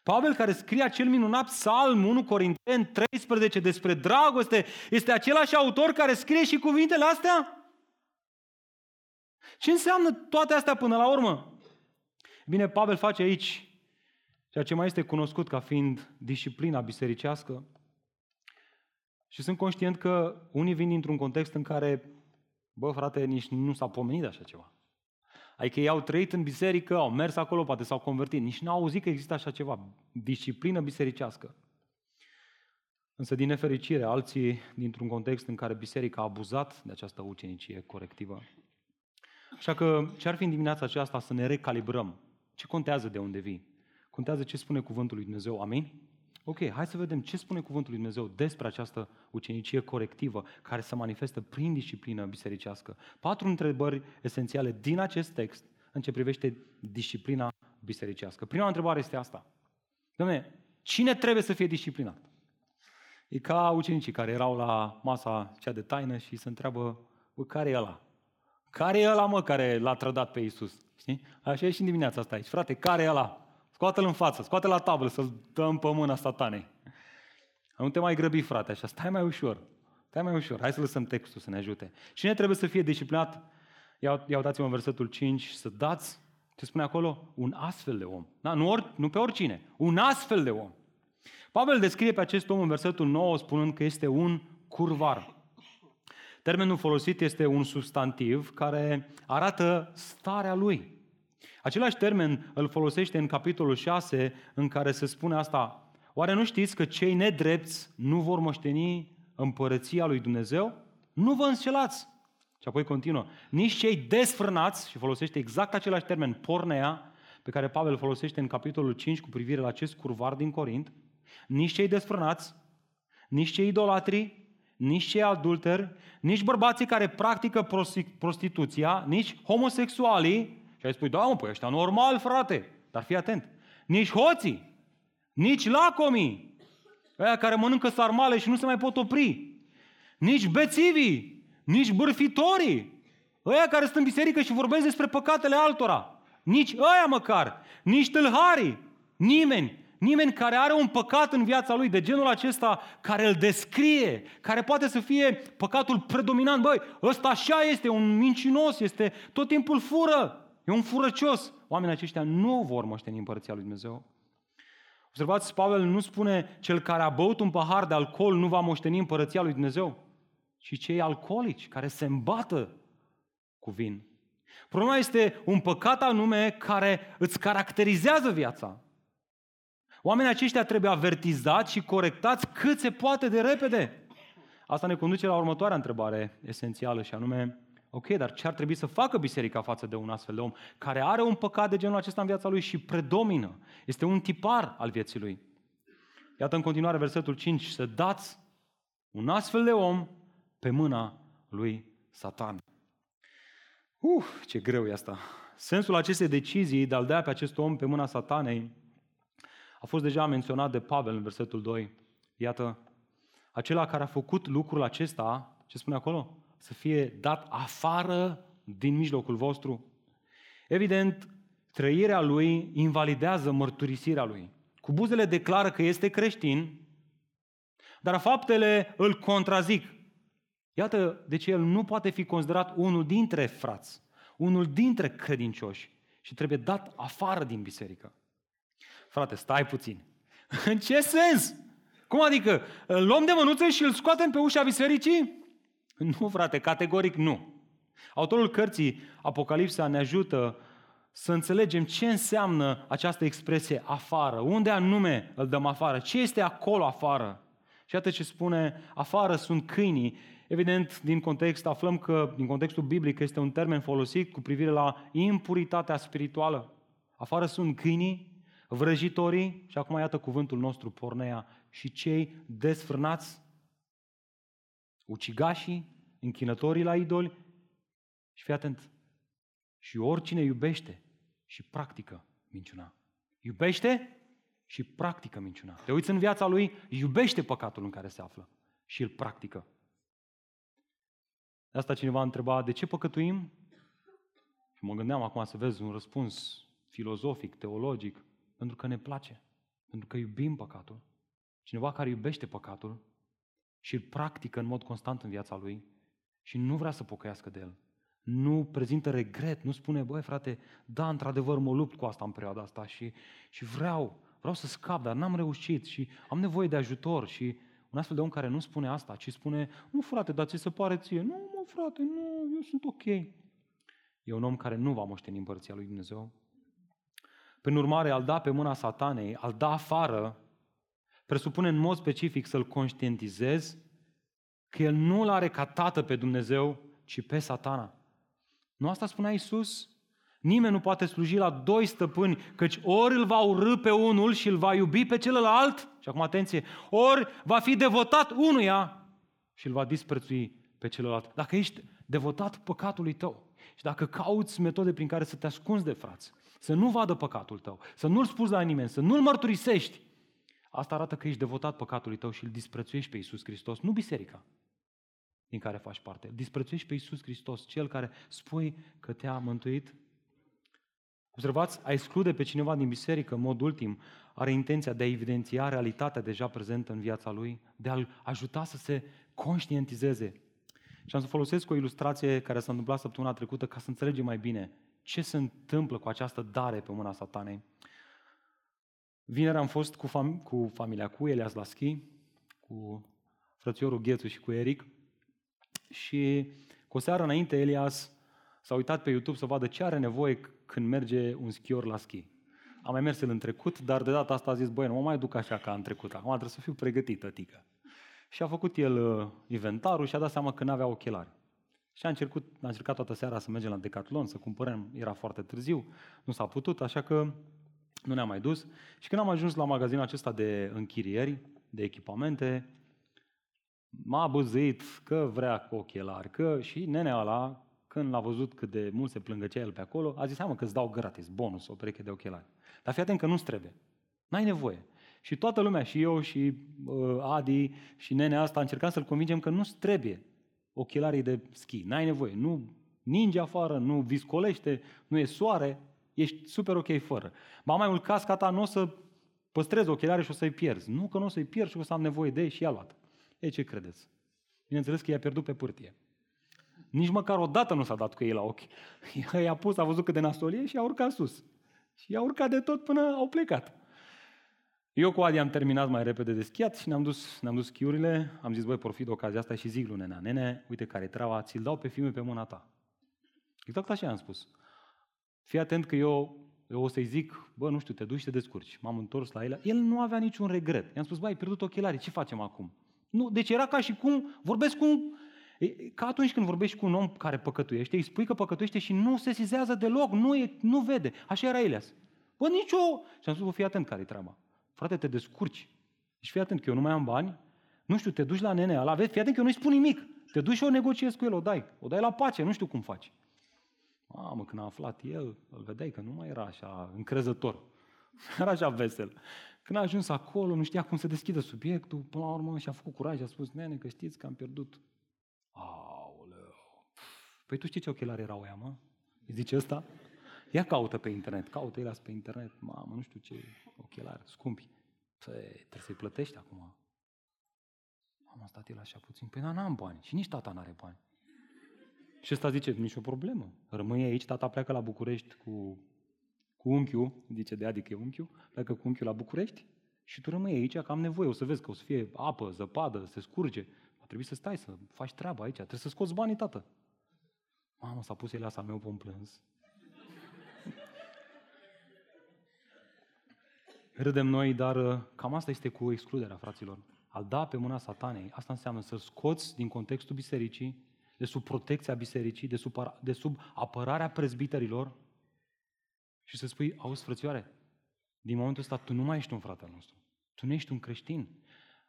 Pavel care scrie acel minunat psalm 1 Corinteni 13 despre dragoste, este același autor care scrie și cuvintele astea? Ce înseamnă toate astea până la urmă? Bine, Pavel face aici ceea ce mai este cunoscut ca fiind disciplina bisericească, și sunt conștient că unii vin dintr-un context în care, bă, frate, nici nu s-a pomenit așa ceva. Adică ei au trăit în biserică, au mers acolo, poate s-au convertit. Nici n-au auzit că există așa ceva, disciplină bisericească. Însă, din nefericire, alții, dintr-un context în care biserica a abuzat de această ucenicie corectivă. Așa că, ce ar fi în dimineața aceasta să ne recalibrăm? Ce contează de unde vii? Contează ce spune cuvântul lui Dumnezeu. Amin? Ok, hai să vedem ce spune cuvântul lui Dumnezeu despre această ucenicie corectivă care se manifestă prin disciplină bisericească. Patru întrebări esențiale din acest text în ce privește disciplina bisericească. Prima întrebare este asta. Dom'le, cine trebuie să fie disciplinat? E ca ucenicii care erau la masa cea de taină și se întreabă, bă, care e ăla? Care e ăla, mă, care l-a trădat pe Iisus? Știi? Așa e și în dimineața asta aici. Frate, care e ăla? Scoate-l în față, scoate-l la tablă să-l dăm pe mâna satanei. Nu te mai grăbi, frate, așa, stai mai ușor. Stai mai ușor. Hai să lăsăm textul să ne ajute. Cine trebuie să fie disciplinat? Ia, ia uitați-mă în versetul 5, să dați, ce spune acolo? Un astfel de om. Da? Nu, or, nu pe oricine. Un astfel de om. Pavel descrie pe acest om în versetul 9 spunând că este un curvar. Termenul folosit este un substantiv care arată starea lui. Același termen îl folosește în capitolul 6 în care se spune asta. Oare nu știți că cei nedrepți nu vor moșteni împărăția lui Dumnezeu? Nu vă înșelați! Și apoi continuă. Nici cei desfrânați, și folosește exact același termen, pornea, pe care Pavel folosește în capitolul 5 cu privire la acest curvar din Corint, nici cei desfrânați, nici cei idolatri, nici cei adulteri, nici bărbații care practică prostituția, nici homosexualii, și ai spui, da mă, păi ăștia normal, frate, dar fii atent, nici hoții, nici lacomii, ăia care mănâncă sarmale și nu se mai pot opri, nici bețivii, nici bârfitorii, ăia care sunt în biserică și vorbesc despre păcatele altora, nici ăia măcar, nici tâlharii, nimeni, Nimeni care are un păcat în viața lui de genul acesta, care îl descrie, care poate să fie păcatul predominant. Băi, ăsta așa este, un mincinos, este tot timpul fură, e un furăcios. Oamenii aceștia nu vor moșteni împărăția lui Dumnezeu. Observați, Pavel nu spune cel care a băut un pahar de alcool nu va moșteni împărăția lui Dumnezeu, ci cei alcoolici care se îmbată cu vin. Problema este un păcat anume care îți caracterizează viața. Oamenii aceștia trebuie avertizați și corectați cât se poate de repede. Asta ne conduce la următoarea întrebare esențială și anume, ok, dar ce ar trebui să facă biserica față de un astfel de om care are un păcat de genul acesta în viața lui și predomină? Este un tipar al vieții lui. Iată în continuare versetul 5, să dați un astfel de om pe mâna lui Satan. Uh, ce greu e asta. Sensul acestei decizii de a-l dea pe acest om pe mâna satanei a fost deja menționat de Pavel în versetul 2. Iată, acela care a făcut lucrul acesta, ce spune acolo? Să fie dat afară din mijlocul vostru. Evident, trăirea lui invalidează mărturisirea lui. Cu buzele declară că este creștin, dar faptele îl contrazic. Iată de ce el nu poate fi considerat unul dintre frați, unul dintre credincioși și trebuie dat afară din biserică. Frate, stai puțin. În ce sens? Cum adică? Îl luăm de mânuță și îl scoatem pe ușa bisericii? Nu, frate, categoric nu. Autorul cărții Apocalipsa ne ajută să înțelegem ce înseamnă această expresie afară. Unde anume îl dăm afară? Ce este acolo afară? Și iată ce spune, afară sunt câinii. Evident, din context aflăm că, din contextul biblic, este un termen folosit cu privire la impuritatea spirituală. Afară sunt câinii, vrăjitorii, și acum iată cuvântul nostru, pornea, și cei desfrânați, ucigașii, închinătorii la idoli, și fii atent, și oricine iubește și practică minciuna. Iubește și practică minciuna. Te uiți în viața lui, iubește păcatul în care se află și îl practică. De asta cineva a întrebat, de ce păcătuim? Și mă gândeam acum să vezi un răspuns filozofic, teologic. Pentru că ne place. Pentru că iubim păcatul. Cineva care iubește păcatul și îl practică în mod constant în viața lui și nu vrea să pocăiască de el. Nu prezintă regret, nu spune, băi frate, da, într-adevăr mă lupt cu asta în perioada asta și, și vreau, vreau să scap, dar n-am reușit și am nevoie de ajutor și un astfel de om care nu spune asta, ci spune, nu frate, dar ți se pare ție? Nu, mă frate, nu, eu sunt ok. E un om care nu va moșteni împărția lui Dumnezeu, prin urmare, al da pe mâna satanei, al da afară, presupune în mod specific să-l conștientizezi că el nu l are ca tată pe Dumnezeu, ci pe satana. Nu asta spunea Isus? Nimeni nu poate sluji la doi stăpâni, căci ori îl va urâ pe unul și îl va iubi pe celălalt, și acum atenție, ori va fi devotat unuia și îl va disprețui pe celălalt. Dacă ești devotat păcatului tău și dacă cauți metode prin care să te ascunzi de frați, să nu vadă păcatul tău, să nu-l spuzi la nimeni, să nu-l mărturisești, asta arată că ești devotat păcatului tău și îl disprețuiești pe Iisus Hristos, nu biserica din care faci parte. Disprețuiești pe Iisus Hristos, Cel care spui că te-a mântuit. Observați, a exclude pe cineva din biserică, în mod ultim, are intenția de a evidenția realitatea deja prezentă în viața lui, de a-l ajuta să se conștientizeze. Și am să folosesc o ilustrație care s-a întâmplat săptămâna trecută ca să înțelegem mai bine ce se întâmplă cu această dare pe mâna satanei. Vineri am fost cu, fam- cu familia, cu Elias Laschi, cu frățiorul Ghețu și cu Eric și cu o seară înainte Elias s-a uitat pe YouTube să vadă ce are nevoie când merge un schior la schi. Am mai mers el în trecut, dar de data asta a zis, băi, nu mă mai duc așa ca în trecut, acum trebuie să fiu pregătit, tătică. Și a făcut el uh, inventarul și a dat seama că nu avea ochelari. Și a încercat, a încercat toată seara să mergem la Decathlon, să cumpărăm, era foarte târziu, nu s-a putut, așa că nu ne-am mai dus. Și când am ajuns la magazinul acesta de închirieri, de echipamente, m-a băzuit că vrea cu ochelari, că și nenea ăla, când l-a văzut cât de mult se plângăcea el pe acolo, a zis, hai mă că îți dau gratis, bonus, o pereche de ochelari. Dar fii atent că nu-ți trebuie. N-ai nevoie. Și toată lumea, și eu, și uh, Adi, și nenea asta, a încercat să-l convingem că nu-ți trebuie ochelarii de schi. N-ai nevoie. Nu ninge afară, nu viscolește, nu e soare, ești super ok fără. Ba mai mult, casca ta nu o să păstrezi ochelarii și o să-i pierzi. Nu că nu o să-i pierzi și o să am nevoie de ei și i-a luat. Ei, ce credeți? Bineînțeles că i-a pierdut pe pârtie. Nici măcar o dată nu s-a dat cu ei la ochi. I-a pus, a văzut cât de nasolie și a urcat sus. Și i-a urcat de tot până au plecat. Eu cu Adi am terminat mai repede de schiat și ne-am dus, ne-am dus schiurile, am zis, băi, profit de ocazia asta și zic lui nenea, nene, uite care e treaba, ți-l dau pe filme pe mâna ta. Exact așa am spus. Fii atent că eu, eu o să-i zic, bă, nu știu, te duci și te descurci. M-am întors la el. El nu avea niciun regret. I-am spus, băi, ai pierdut ochelarii, ce facem acum? Nu, deci era ca și cum vorbesc cu ca atunci când vorbești cu un om care păcătuiește, îi spui că păcătuiește și nu se sizează deloc, nu, e, nu vede. Așa era Elias. Bă, nicio... Și am spus, bă, fii atent care e treaba. Frate, te descurci. Deci fii atent că eu nu mai am bani, nu știu, te duci la nene ăla, vezi, fii atent că eu nu-i spun nimic. Te duci și o negociezi cu el, o dai. O dai la pace, nu știu cum faci. Mamă, când a aflat el, îl vedeai că nu mai era așa încrezător. Era așa vesel. Când a ajuns acolo, nu știa cum să deschidă subiectul, până la urmă și-a făcut curaj, a spus, nene, că știți că am pierdut. Aoleu. Păi tu știi ce ochelari erau ea, mă? Îi zice ăsta? Ia caută pe internet, caută el pe internet, mamă, nu știu ce ochelari, scumpi. Păi, trebuie să-i plătești acum. Am stat el așa puțin, păi n-am bani și nici tata n-are bani. Și ăsta zice, nicio problemă, rămâi aici, tata pleacă la București cu, cu unchiul, zice de adică e unchiul, pleacă cu unchiul la București și tu rămâi aici, că am nevoie, o să vezi că o să fie apă, zăpadă, se scurge. Va trebui să stai, să faci treaba aici, trebuie să scoți banii, tată. Mamă, s-a pus el asta meu pe plâns. Râdem noi, dar uh, cam asta este cu excluderea, fraților. Al da pe mâna satanei, asta înseamnă să scoți din contextul bisericii, de sub protecția bisericii, de sub, de sub apărarea prezbiterilor și să spui, auzi, frățioare, din momentul ăsta tu nu mai ești un frate al nostru. Tu nu ești un creștin.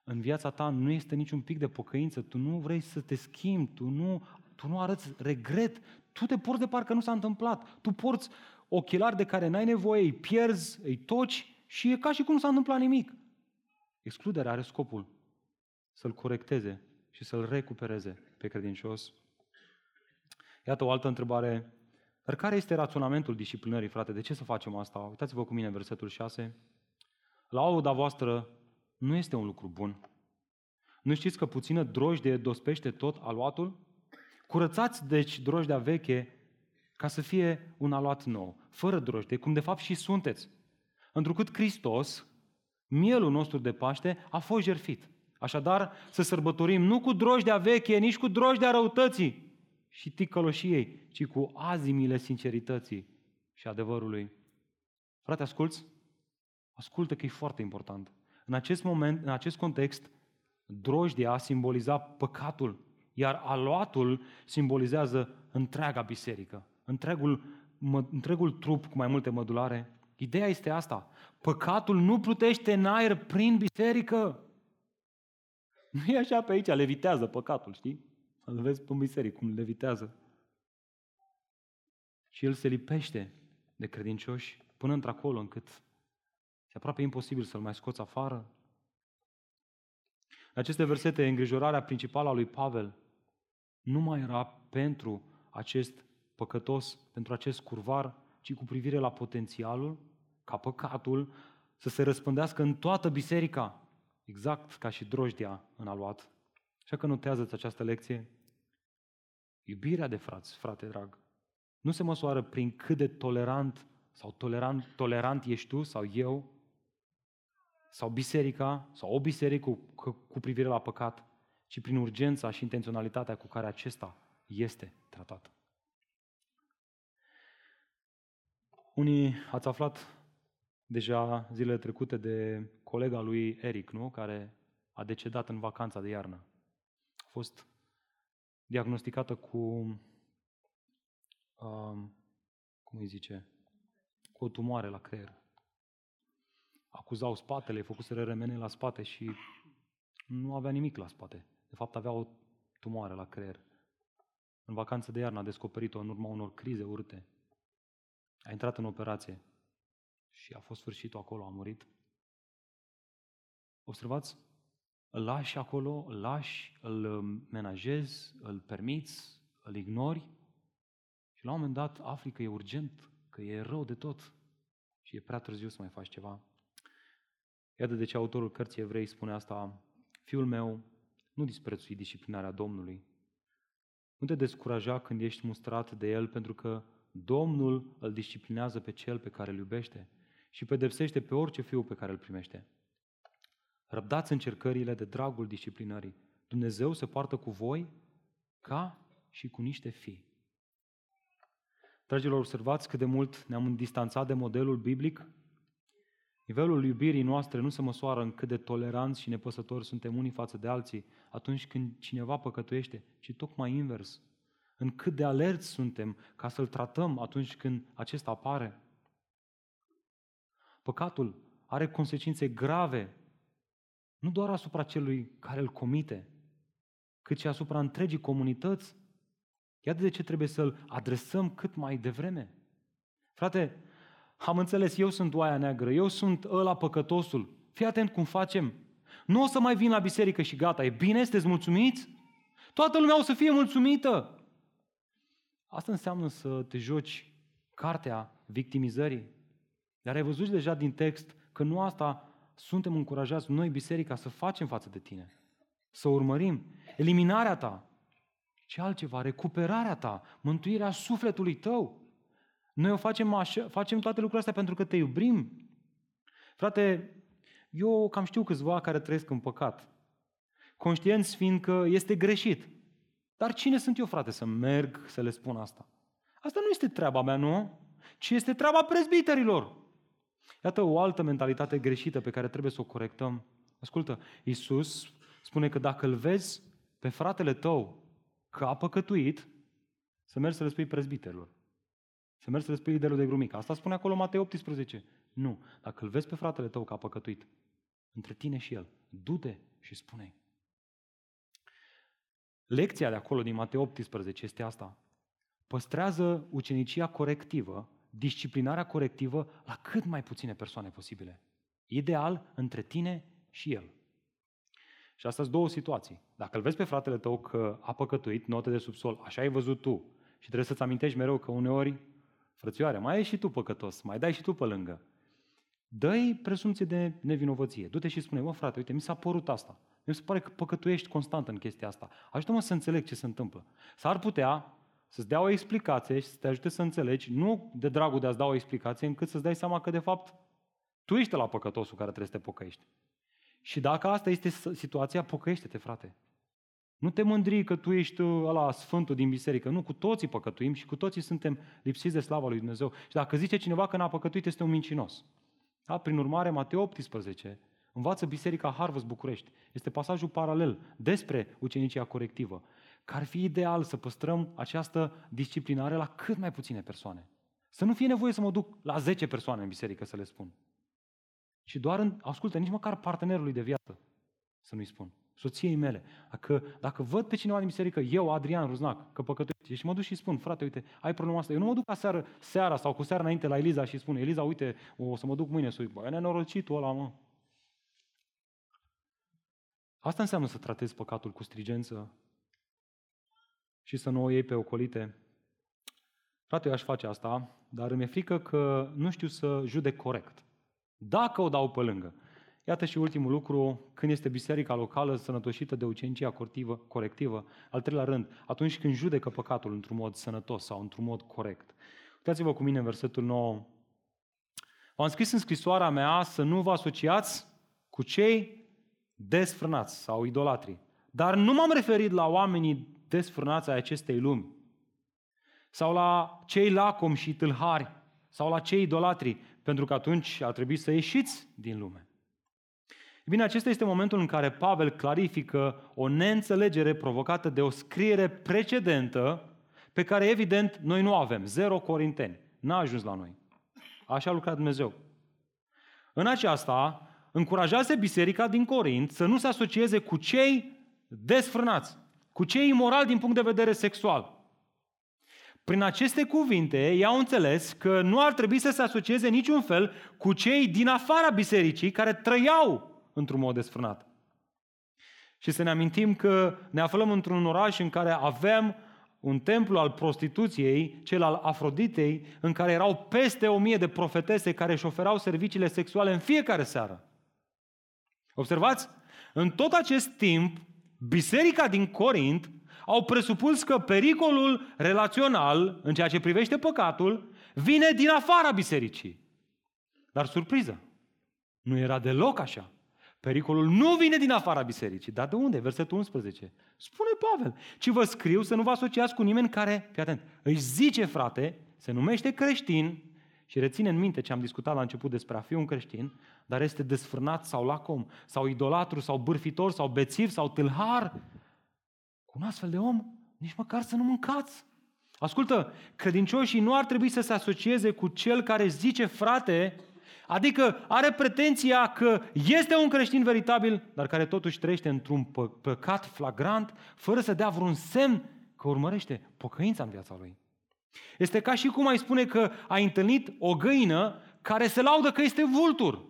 În viața ta nu este niciun pic de pocăință, tu nu vrei să te schimbi, tu nu, tu nu arăți regret, tu te porți de parcă nu s-a întâmplat. Tu porți ochelari de care n-ai nevoie, îi pierzi, îi toci și e ca și cum nu s-a întâmplat nimic. Excluderea are scopul să-l corecteze și să-l recupereze pe credincios. Iată o altă întrebare. Dar care este raționamentul disciplinării, frate? De ce să facem asta? Uitați-vă cu mine versetul 6. La auda voastră nu este un lucru bun. Nu știți că puțină drojdie dospește tot aluatul? Curățați, deci, drojdea veche ca să fie un aluat nou, fără drojdie, cum de fapt și sunteți. Întrucât Hristos, mielul nostru de Paște, a fost jertfit. Așadar, să sărbătorim nu cu drojdea veche, nici cu drojdea răutății și ticăloșiei, ci cu azimile sincerității și adevărului. Frate, asculți? Ascultă că e foarte important. În acest moment, în acest context, drojdia simboliza păcatul, iar aluatul simbolizează întreaga biserică, întregul mă, întregul trup cu mai multe mădulare. Ideea este asta. Păcatul nu plutește în aer prin biserică. Nu e așa pe aici, levitează păcatul, știi? Îl vezi pe biserică cum levitează. Și el se lipește de credincioși până într-acolo încât e aproape imposibil să-l mai scoți afară. În aceste versete, îngrijorarea principală a lui Pavel nu mai era pentru acest păcătos, pentru acest curvar, ci cu privire la potențialul ca păcatul să se răspândească în toată biserica, exact ca și drojdia în aluat. Așa că notează această lecție. Iubirea de frați, frate drag, nu se măsoară prin cât de tolerant sau tolerant, tolerant ești tu sau eu, sau biserica, sau o biserică cu, cu privire la păcat, ci prin urgența și intenționalitatea cu care acesta este tratat. Unii ați aflat deja zilele trecute de colega lui Eric, nu? care a decedat în vacanța de iarnă. A fost diagnosticată cu, um, cum îi zice, cu o tumoare la creier. Acuzau spatele, făcuseră remene la spate și nu avea nimic la spate. De fapt avea o tumoare la creier. În vacanță de iarnă a descoperit-o în urma unor crize urte. A intrat în operație și a fost sfârșitul acolo, a murit. Observați? Îl lași acolo, îl lași, îl menajezi, îl permiți, îl ignori și la un moment dat afli că e urgent, că e rău de tot și e prea târziu să mai faci ceva. Iată de ce autorul cărții evrei spune asta, Fiul meu, nu disprețui disciplinarea Domnului. Nu te descuraja când ești mustrat de El, pentru că Domnul îl disciplinează pe cel pe care îl iubește și pedepsește pe orice fiu pe care îl primește. Răbdați încercările de dragul disciplinării. Dumnezeu se poartă cu voi ca și cu niște fii. Dragilor, observați cât de mult ne-am distanțat de modelul biblic? Nivelul iubirii noastre nu se măsoară în cât de toleranți și nepăsători suntem unii față de alții atunci când cineva păcătuiește, ci tocmai invers. În cât de alerți suntem ca să-l tratăm atunci când acesta apare. Păcatul are consecințe grave, nu doar asupra celui care îl comite, cât și asupra întregii comunități. Iată de ce trebuie să-l adresăm cât mai devreme. Frate, am înțeles, eu sunt oaia neagră, eu sunt ăla păcătosul. Fii atent cum facem. Nu o să mai vin la biserică și gata, e bine, sunteți mulțumiți? Toată lumea o să fie mulțumită. Asta înseamnă să te joci cartea victimizării. Dar ai văzut deja din text că nu asta suntem încurajați noi, biserica, să facem față de tine. Să urmărim eliminarea ta. Ce altceva? Recuperarea ta, mântuirea sufletului tău. Noi o facem, așa, facem toate lucrurile astea pentru că te iubim. Frate, eu cam știu câțiva care trăiesc în păcat. Conștienți fiind că este greșit. Dar cine sunt eu, frate, să merg să le spun asta? Asta nu este treaba mea, nu? Ci este treaba prezbiterilor. Iată o altă mentalitate greșită pe care trebuie să o corectăm. Ascultă, Iisus spune că dacă îl vezi pe fratele tău că a păcătuit, să mergi să le spui prezbiterilor. Să mergi să le spui liderul de grumică. Asta spune acolo Matei 18. Nu. Dacă îl vezi pe fratele tău că a păcătuit, între tine și el, du-te și spune Lecția de acolo din Matei 18 este asta. Păstrează ucenicia corectivă, disciplinarea corectivă la cât mai puține persoane posibile. Ideal între tine și el. Și asta sunt două situații. Dacă îl vezi pe fratele tău că a păcătuit, note de subsol, așa ai văzut tu, și trebuie să-ți amintești mereu că uneori Frățioare, mai ești și tu păcătos, mai dai și tu pe lângă. Dă-i presumție de nevinovăție. Du-te și spune, mă frate, uite, mi s-a părut asta. Mi se pare că păcătuiești constant în chestia asta. Ajută-mă să înțeleg ce se întâmplă. S-ar putea să-ți dea o explicație și să te ajute să înțelegi, nu de dragul de a-ți da o explicație, încât să-ți dai seama că, de fapt, tu ești la păcătosul care trebuie să te pocăiești. Și dacă asta este situația, pocăiește-te, frate. Nu te mândri că tu ești ăla sfântul din biserică. Nu, cu toții păcătuim și cu toții suntem lipsiți de slava lui Dumnezeu. Și dacă zice cineva că n-a păcătuit, este un mincinos. Da? Prin urmare, Matei 18 învață Biserica Harvest București. Este pasajul paralel despre ucenicia corectivă. Că ar fi ideal să păstrăm această disciplinare la cât mai puține persoane. Să nu fie nevoie să mă duc la 10 persoane în biserică să le spun. Și doar, în, ascultă, nici măcar partenerului de viață să nu-i spun. Soției mele. Dacă, dacă văd pe cineva din biserică, eu, Adrian Ruznac, că păcătuiește, și mă duc și spun, frate, uite, ai problema asta. Eu nu mă duc la seară, seara sau cu seara înainte la Eliza și spun, Eliza, uite, o să mă duc mâine să uit. Băi, nenorocitul ăla, mă. Asta înseamnă să tratezi păcatul cu strigență și să nu o iei pe ocolite. Frate, eu aș face asta, dar îmi e frică că nu știu să judec corect. Dacă o dau pe lângă. Iată și ultimul lucru, când este biserica locală sănătoșită de ucenicia cortivă, corectivă. Al treilea rând, atunci când judecă păcatul într-un mod sănătos sau într-un mod corect. Uitați-vă cu mine în versetul 9. V-am scris în scrisoarea mea să nu vă asociați cu cei desfrânați sau idolatri. Dar nu m-am referit la oamenii desfrânați ai acestei lumi, sau la cei lacom și tâlhari, sau la cei idolatri, pentru că atunci ar trebui să ieșiți din lume. E bine, acesta este momentul în care Pavel clarifică o neînțelegere provocată de o scriere precedentă pe care, evident, noi nu avem. Zero Corinteni. N-a ajuns la noi. Așa a lucrat Dumnezeu. În aceasta, încurajează biserica din Corint să nu se asocieze cu cei desfrânați, cu cei imorali din punct de vedere sexual. Prin aceste cuvinte, ei au înțeles că nu ar trebui să se asocieze niciun fel cu cei din afara bisericii care trăiau într-un mod desfrânat. Și să ne amintim că ne aflăm într-un oraș în care avem un templu al prostituției, cel al Afroditei, în care erau peste o mie de profetese care își oferau serviciile sexuale în fiecare seară. Observați? În tot acest timp, biserica din Corint au presupus că pericolul relațional, în ceea ce privește păcatul, vine din afara bisericii. Dar surpriză, nu era deloc așa. Pericolul nu vine din afara bisericii. Dar de unde? Versetul 11. Spune Pavel. Ci vă scriu să nu vă asociați cu nimeni care, fii atent, își zice frate, se numește creștin și reține în minte ce am discutat la început despre a fi un creștin, dar este desfrânat sau lacom, sau idolatru, sau bârfitor, sau bețiv, sau tâlhar. Cu un astfel de om, nici măcar să nu mâncați. Ascultă, credincioșii nu ar trebui să se asocieze cu cel care zice frate, Adică are pretenția că este un creștin veritabil, dar care totuși trăiește într-un pă- păcat flagrant, fără să dea vreun semn că urmărește pocăința în viața lui. Este ca și cum ai spune că ai întâlnit o găină care se laudă că este vultur.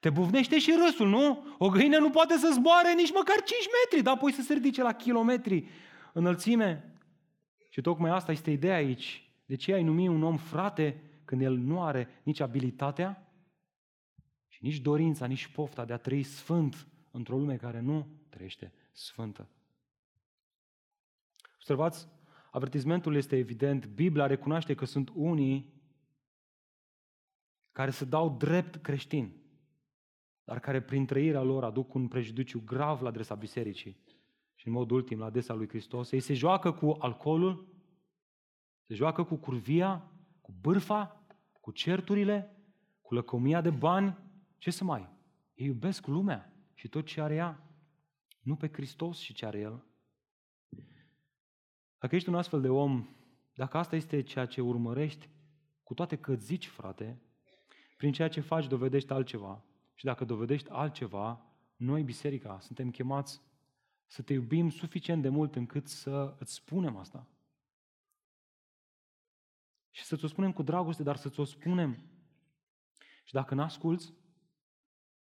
Te buvnește și râsul, nu? O găină nu poate să zboare nici măcar 5 metri, dar apoi să se ridice la kilometri înălțime. Și tocmai asta este ideea aici. De ce ai numi un om frate când el nu are nici abilitatea, și nici dorința, nici pofta de a trăi sfânt într-o lume care nu trăiește sfântă. Observați, avertismentul este evident. Biblia recunoaște că sunt unii care se dau drept creștini, dar care prin trăirea lor aduc un prejudiciu grav la adresa bisericii și în mod ultim la adresa lui Hristos. Ei se joacă cu alcoolul, se joacă cu curvia, cu bârfa, cu certurile, cu lăcomia de bani, ce să mai? Ei iubesc lumea și tot ce are ea, nu pe Hristos și ce are El. Dacă ești un astfel de om, dacă asta este ceea ce urmărești, cu toate că zici, frate, prin ceea ce faci dovedești altceva. Și dacă dovedești altceva, noi, biserica, suntem chemați să te iubim suficient de mult încât să îți spunem asta. Și să-ți o spunem cu dragoste, dar să-ți o spunem. Și dacă n-asculți,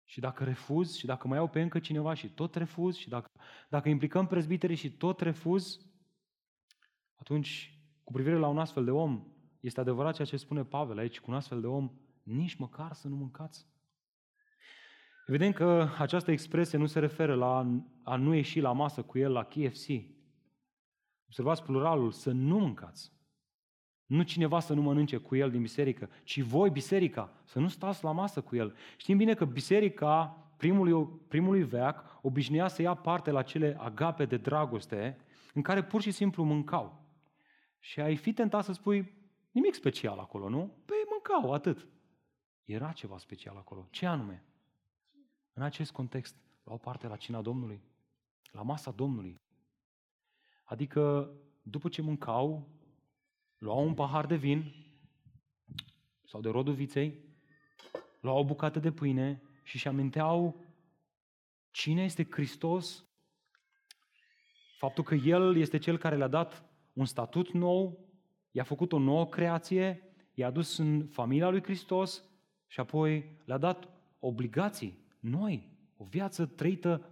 și dacă refuz și dacă mai iau pe încă cineva și tot refuz și dacă, dacă implicăm prezbiterii și tot refuz, atunci, cu privire la un astfel de om, este adevărat ceea ce spune Pavel aici, cu un astfel de om, nici măcar să nu mâncați. Evident că această expresie nu se referă la a nu ieși la masă cu el la KFC. Observați pluralul, să nu mâncați. Nu cineva să nu mănânce cu el din biserică, ci voi, biserica, să nu stați la masă cu el. Știm bine că biserica primului, primului veac obișnuia să ia parte la cele agape de dragoste în care pur și simplu mâncau. Și ai fi tentat să spui, nimic special acolo, nu? Păi mâncau, atât. Era ceva special acolo. Ce anume? În acest context, luau parte la cina Domnului, la masa Domnului. Adică, după ce mâncau, luau un pahar de vin sau de rodul viței, luau o bucată de pâine și își aminteau cine este Hristos, faptul că El este Cel care le-a dat un statut nou, i-a făcut o nouă creație, i-a dus în familia lui Hristos și apoi le-a dat obligații noi, o viață trăită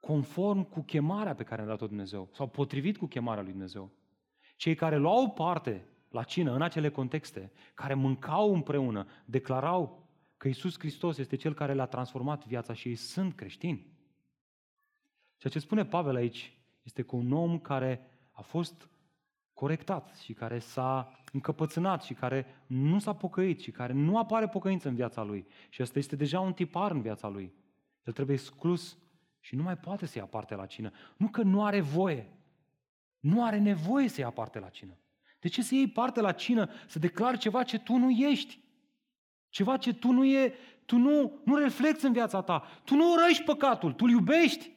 conform cu chemarea pe care a dat-o Dumnezeu sau potrivit cu chemarea lui Dumnezeu. Cei care luau parte la cină în acele contexte, care mâncau împreună, declarau că Isus Hristos este Cel care le-a transformat viața și ei sunt creștini. Ceea ce spune Pavel aici este că un om care a fost corectat și care s-a încăpățânat și care nu s-a pocăit și care nu apare pocăință în viața lui și ăsta este deja un tipar în viața lui. El trebuie exclus și nu mai poate să ia parte la cină. Nu că nu are voie. Nu are nevoie să ia parte la cină. De ce să iei parte la cină, să declari ceva ce tu nu ești? Ceva ce tu nu e, tu nu, nu reflecti în viața ta. Tu nu urăști păcatul, tu îl iubești.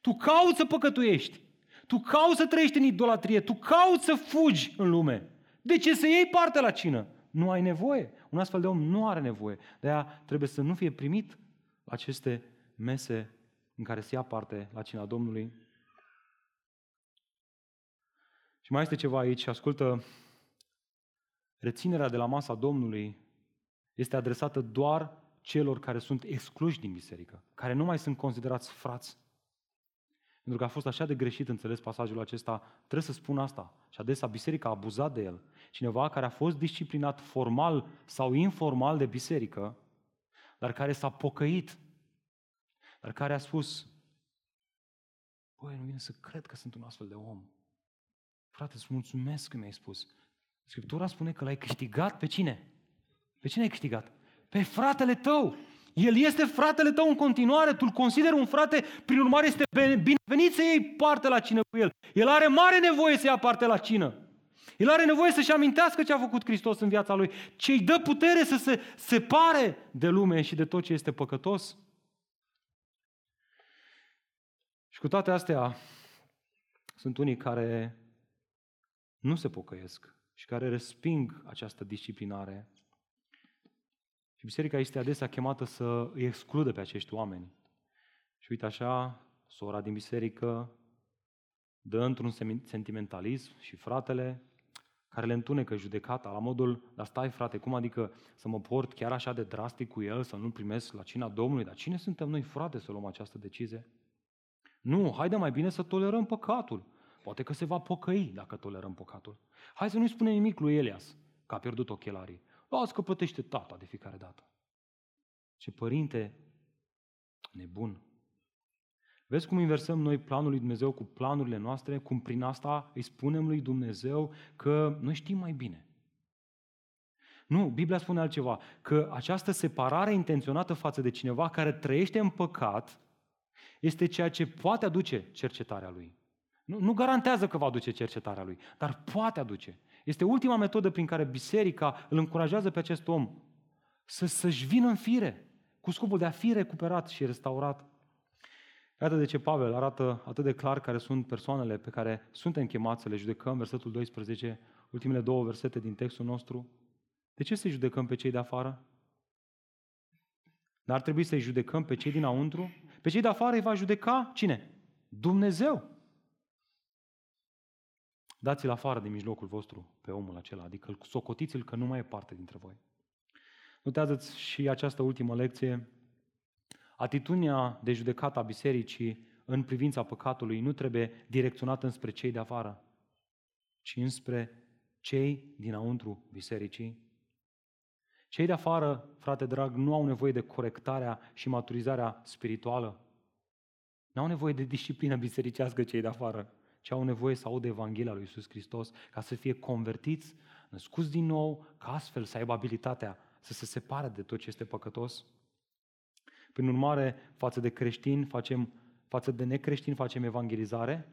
Tu cauți să păcătuiești. Tu cauți să trăiești în idolatrie. Tu cauți să fugi în lume. De ce să iei parte la cină? Nu ai nevoie. Un astfel de om nu are nevoie. De aia trebuie să nu fie primit aceste mese în care se ia parte la cina Domnului. Și mai este ceva aici, ascultă, reținerea de la masa Domnului este adresată doar celor care sunt excluși din biserică, care nu mai sunt considerați frați. Pentru că a fost așa de greșit înțeles pasajul acesta, trebuie să spun asta. Și adesea biserica a abuzat de el. Cineva care a fost disciplinat formal sau informal de biserică, dar care s-a pocăit, dar care a spus, băi, nu vine să cred că sunt un astfel de om. Frate, îți mulțumesc că mi-ai spus. Scriptura spune că l-ai câștigat pe cine? Pe cine ai câștigat? Pe fratele tău. El este fratele tău în continuare, tu îl consideri un frate, prin urmare este binevenit să iei parte la cină cu el. El are mare nevoie să ia parte la cină. El are nevoie să-și amintească ce a făcut Hristos în viața lui, ce îi dă putere să se separe de lume și de tot ce este păcătos. Și cu toate astea, sunt unii care nu se pocăiesc și care resping această disciplinare și biserica este adesea chemată să îi excludă pe acești oameni. Și uite așa, sora din biserică dă într-un sentimentalism și fratele care le întunecă judecata la modul, dar stai frate, cum adică să mă port chiar așa de drastic cu el, să nu-l primesc la cina Domnului? Dar cine suntem noi, frate, să luăm această decizie? Nu, haide mai bine să tolerăm păcatul. Poate că se va pocăi dacă tolerăm păcatul. Hai să nu-i spunem nimic lui Elias, că a pierdut ochelarii. Las că plătește tata de fiecare dată. Ce părinte nebun. Vezi cum inversăm noi planul lui Dumnezeu cu planurile noastre, cum prin asta îi spunem lui Dumnezeu că noi știm mai bine. Nu, Biblia spune altceva, că această separare intenționată față de cineva care trăiește în păcat este ceea ce poate aduce cercetarea lui. Nu, nu garantează că va aduce cercetarea lui, dar poate aduce. Este ultima metodă prin care biserica îl încurajează pe acest om să, să-și vină în fire, cu scopul de a fi recuperat și restaurat. Iată de ce Pavel arată atât de clar care sunt persoanele pe care suntem chemați să le judecăm, versetul 12, ultimele două versete din textul nostru. De ce să-i judecăm pe cei de afară? N-ar trebui să-i judecăm pe cei dinăuntru? Pe cei de afară îi va judeca cine? Dumnezeu. Dați-l afară din mijlocul vostru pe omul acela, adică socotiți-l că nu mai e parte dintre voi. Notează-ți și această ultimă lecție. Atitudinea de judecată a bisericii în privința păcatului nu trebuie direcționată înspre cei de afară, ci înspre cei dinăuntru bisericii. Cei de afară, frate drag, nu au nevoie de corectarea și maturizarea spirituală. Nu au nevoie de disciplină bisericească cei de afară ci au nevoie să audă Evanghelia lui Iisus Hristos ca să fie convertiți, născuți din nou, ca astfel să aibă abilitatea să se separe de tot ce este păcătos. Prin urmare, față de creștini facem, față de necreștini facem evangelizare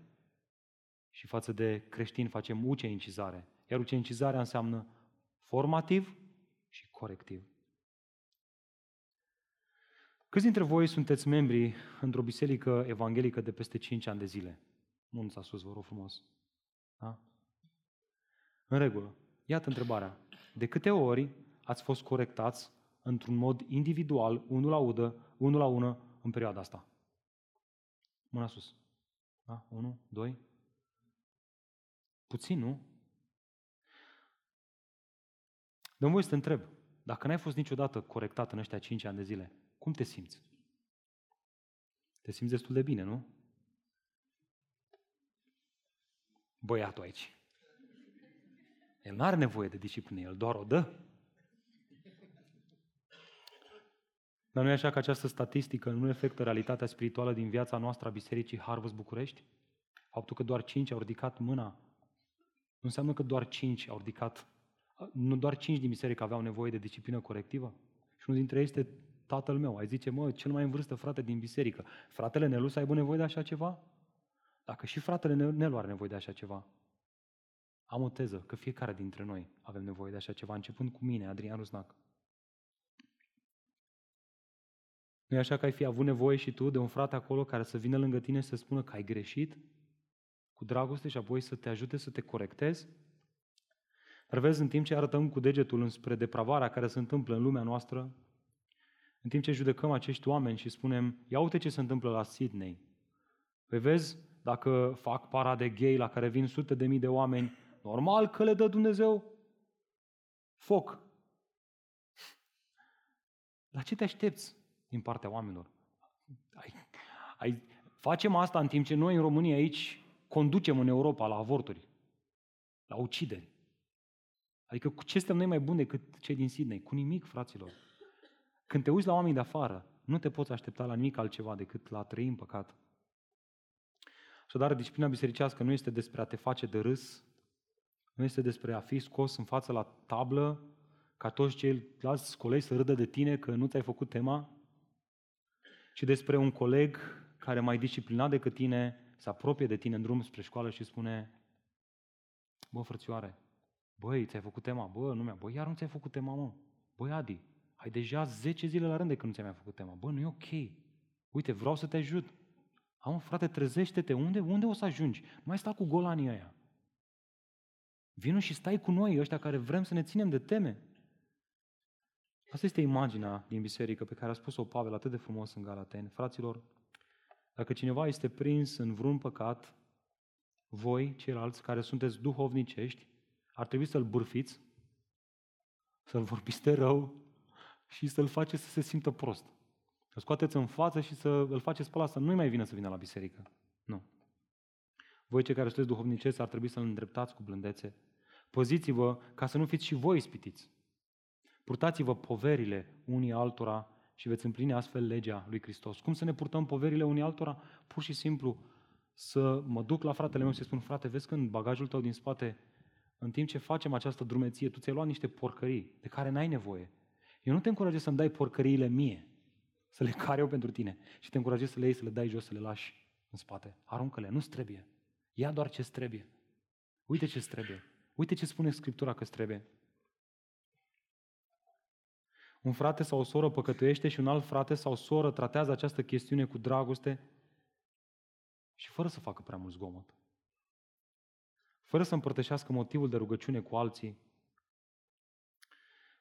și față de creștini facem ucenicizare. Iar ucenicizarea înseamnă formativ și corectiv. Câți dintre voi sunteți membri într-o biserică evanghelică de peste 5 ani de zile? Mânuța sus, vă rog frumos. Da? În regulă. Iată întrebarea. De câte ori ați fost corectați într-un mod individual, unul la udă, unul la ună, în perioada asta? Mâna sus. Da? Unu, doi. Puțin, nu? Dă-mi voie să te întreb. Dacă n-ai fost niciodată corectat în ăștia cinci ani de zile, cum te simți? Te simți destul de bine, nu? Băiatul aici. El nu are nevoie de disciplină, el doar o dă. Dar nu e așa că această statistică nu reflectă realitatea spirituală din viața noastră a Bisericii Harvest București? Faptul că doar cinci au ridicat mâna nu înseamnă că doar cinci au ridicat, nu doar cinci din biserică aveau nevoie de disciplină corectivă. Și unul dintre ei este tatăl meu. Ai zice, mă, cel mai în vârstă frate din biserică. Fratele Nelu să aibă nevoie de așa ceva? Dacă și fratele Nelu are nevoie de așa ceva. Am o teză că fiecare dintre noi avem nevoie de așa ceva, începând cu mine, Adrian Rusnac. Nu e așa că ai fi avut nevoie și tu de un frate acolo care să vină lângă tine și să spună că ai greșit cu dragoste și apoi să te ajute să te corectezi? Dar vezi, în timp ce arătăm cu degetul înspre depravarea care se întâmplă în lumea noastră, în timp ce judecăm acești oameni și spunem, ia uite ce se întâmplă la Sydney. Păi vezi, dacă fac parade gay la care vin sute de mii de oameni, normal că le dă Dumnezeu foc. La ce te aștepți din partea oamenilor? Ai, ai, facem asta în timp ce noi în România aici conducem în Europa la avorturi, la ucideri. Adică cu ce suntem noi mai buni decât cei din Sydney? Cu nimic, fraților. Când te uiți la oamenii de afară, nu te poți aștepta la nimic altceva decât la a trăi în păcat. Așadar, disciplina bisericească nu este despre a te face de râs, nu este despre a fi scos în față la tablă, ca toți ceilalți colegi să râdă de tine că nu ți-ai făcut tema, ci despre un coleg care mai disciplinat decât tine se apropie de tine în drum spre școală și spune Bă, frățioare, băi, ți-ai făcut tema? Bă, nu mi-a, bă, iar nu ți-ai făcut tema, mă. Băi, Adi, ai deja 10 zile la rând de când nu ți-ai mai făcut tema. Bă, nu e ok. Uite, vreau să te ajut. Am, frate, trezește-te. Unde, unde o să ajungi? Mai sta cu golanii aia. Vino și stai cu noi, ăștia care vrem să ne ținem de teme. Asta este imaginea din biserică pe care a spus-o Pavel atât de frumos în Galateni. Fraților, dacă cineva este prins în vreun păcat, voi, ceilalți care sunteți duhovnicești, ar trebui să-l bârfiți, să-l vorbiți de rău și să-l faceți să se simtă prost. Să scoateți în față și să îl faceți pe ăla să nu mai vină să vină la biserică. Nu. Voi cei care sunteți duhovniceți ar trebui să-l îndreptați cu blândețe. Poziți-vă ca să nu fiți și voi ispitiți. Purtați-vă poverile unii altora și veți împlini astfel legea lui Hristos. Cum să ne purtăm poverile unii altora? Pur și simplu să mă duc la fratele meu și să spun, frate, vezi când bagajul tău din spate, în timp ce facem această drumeție, tu ți-ai luat niște porcării de care n-ai nevoie. Eu nu te încurajez să-mi dai porcăriile mie, să le care eu pentru tine, și te încurajez să le iei, să le dai jos, să le lași în spate. Aruncă-le, nu-ți trebuie. Ia doar ce trebuie. Uite ce trebuie. Uite ce spune Scriptura că trebuie. Un frate sau o soră păcătuiește și un alt frate sau o soră tratează această chestiune cu dragoste și fără să facă prea mult zgomot. Fără să împărtășească motivul de rugăciune cu alții.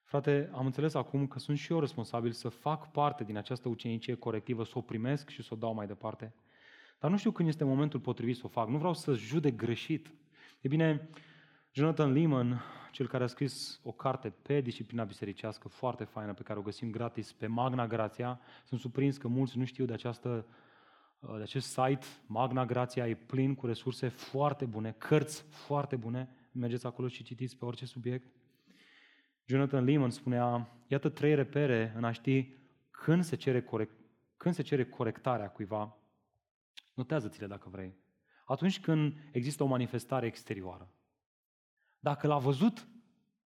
Frate, am înțeles acum că sunt și eu responsabil să fac parte din această ucenicie corectivă, să o primesc și să o dau mai departe. Dar nu știu când este momentul potrivit să o fac. Nu vreau să judec greșit. E bine, Jonathan Lehman, cel care a scris o carte pe disciplina bisericească foarte faină, pe care o găsim gratis pe Magna Grația, sunt surprins că mulți nu știu de, această, de acest site. Magna Grația e plin cu resurse foarte bune, cărți foarte bune. Mergeți acolo și citiți pe orice subiect. Jonathan Lehman spunea, iată trei repere în a ști când se cere, corect, când se cere corectarea cuiva. Notează-ți-le dacă vrei. Atunci când există o manifestare exterioară. Dacă l-a văzut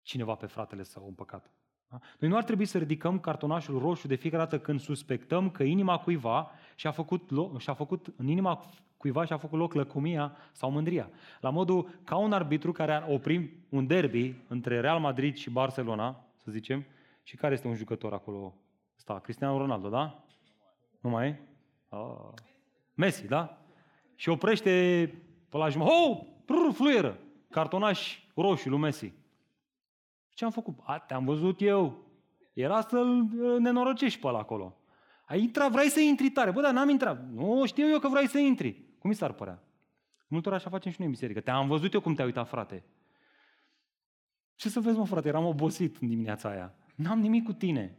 cineva pe fratele său în păcat. Da? Noi nu ar trebui să ridicăm cartonașul roșu de fiecare dată când suspectăm că inima cuiva și-a făcut, loc, și-a făcut în inima cuiva și-a făcut loc lăcomia sau mândria. La modul ca un arbitru care a oprit un derby între Real Madrid și Barcelona, să zicem, și care este un jucător acolo? Sta, Cristiano Ronaldo, da? Nu mai e? Ah. Messi, da? Și oprește pe la jumătate. Oh! Prr, fluieră! Cartonaș roșu lui Messi. Ce am făcut? A, te-am văzut eu. Era să-l nenorocești pe ăla acolo. Ai intrat, vrei să intri tare. Bă, dar n-am intrat. Nu, știu eu că vrei să intri. Cum mi s-ar părea? Multor așa facem și noi în biserică. Te-am văzut eu cum te-ai uitat, frate. Ce să vezi, mă, frate, eram obosit în dimineața aia. N-am nimic cu tine.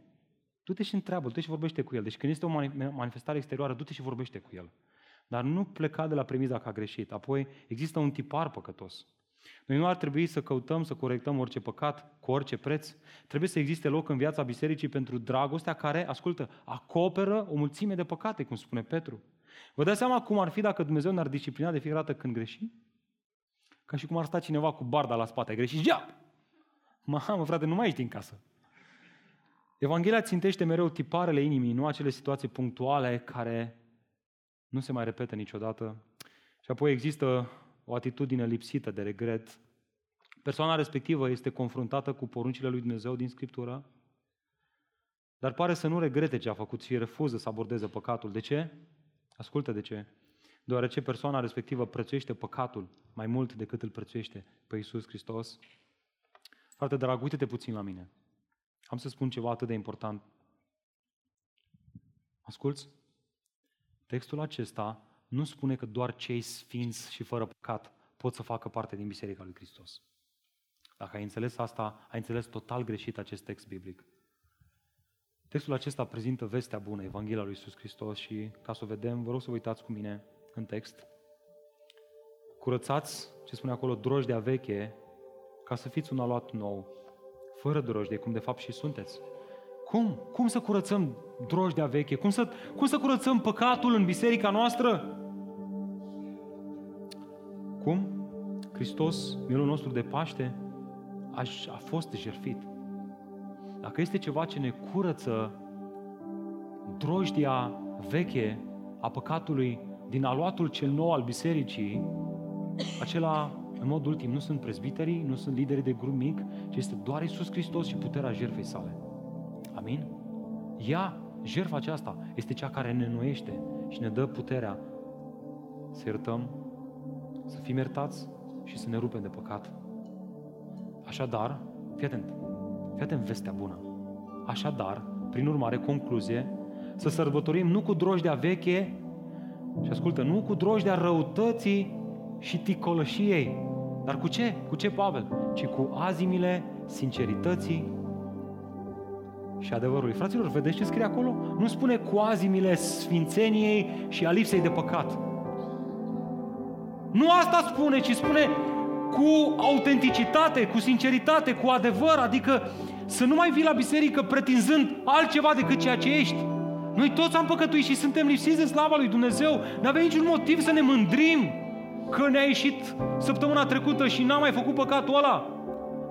Du-te și întreabă, du-te și vorbește cu el. Deci când este o manifestare exterioară, du-te și vorbește cu el. Dar nu pleca de la premiza că a greșit. Apoi există un tipar păcătos. Noi nu ar trebui să căutăm să corectăm orice păcat cu orice preț. Trebuie să existe loc în viața bisericii pentru dragostea care, ascultă, acoperă o mulțime de păcate, cum spune Petru. Vă dați seama cum ar fi dacă Dumnezeu ne-ar disciplina de fiecare dată când greșim? Ca și cum ar sta cineva cu barda la spate, ai greșit, geap! Mamă, frate, nu mai ești în casă. Evanghelia țintește mereu tiparele inimii, nu acele situații punctuale care nu se mai repetă niciodată. Și apoi există o atitudine lipsită de regret. Persoana respectivă este confruntată cu poruncile lui Dumnezeu din Scriptură, dar pare să nu regrete ce a făcut și refuză să abordeze păcatul. De ce? Ascultă de ce. Deoarece persoana respectivă prețuiește păcatul mai mult decât îl prețuiește pe Iisus Hristos. Frate drag, uite-te puțin la mine. Am să spun ceva atât de important. Asculți? Textul acesta nu spune că doar cei sfinți și fără păcat pot să facă parte din Biserica lui Hristos. Dacă ai înțeles asta, ai înțeles total greșit acest text biblic. Textul acesta prezintă vestea bună, Evanghelia lui Iisus Hristos și ca să o vedem, vă rog să vă uitați cu mine în text. Curățați, ce spune acolo, drojdea veche, ca să fiți un aluat nou, fără drojdie, cum de fapt și sunteți. Cum? Cum să curățăm drojdea veche? Cum să, cum să curățăm păcatul în biserica noastră? Cum? Hristos, mielul nostru de Paște, a, a fost jertfit. Dacă este ceva ce ne curăță drojdia veche a păcatului din aluatul cel nou al bisericii, acela, în mod ultim, nu sunt prezbiterii, nu sunt liderii de grup mic, ci este doar Isus Hristos și puterea jertfei sale. Amin? Ea, jertfa aceasta, este cea care ne înnoiește și ne dă puterea să iertăm, să fim iertați și să ne rupem de păcat. Așadar, fii atent, fii atent vestea bună. Așadar, prin urmare, concluzie, să sărbătorim nu cu drojdea veche, și ascultă, nu cu drojdea răutății și ticolășiei, dar cu ce? Cu ce, Pavel? Ci cu azimile sincerității și adevărului. Fraților, vedeți ce scrie acolo? Nu spune cu azimile sfințeniei și a lipsei de păcat. Nu asta spune, ci spune cu autenticitate, cu sinceritate, cu adevăr, adică să nu mai vii la biserică pretinzând altceva decât ceea ce ești. Noi toți am păcătuit și suntem lipsiți de slava lui Dumnezeu. Nu avem niciun motiv să ne mândrim că ne-a ieșit săptămâna trecută și n-am mai făcut păcatul ăla.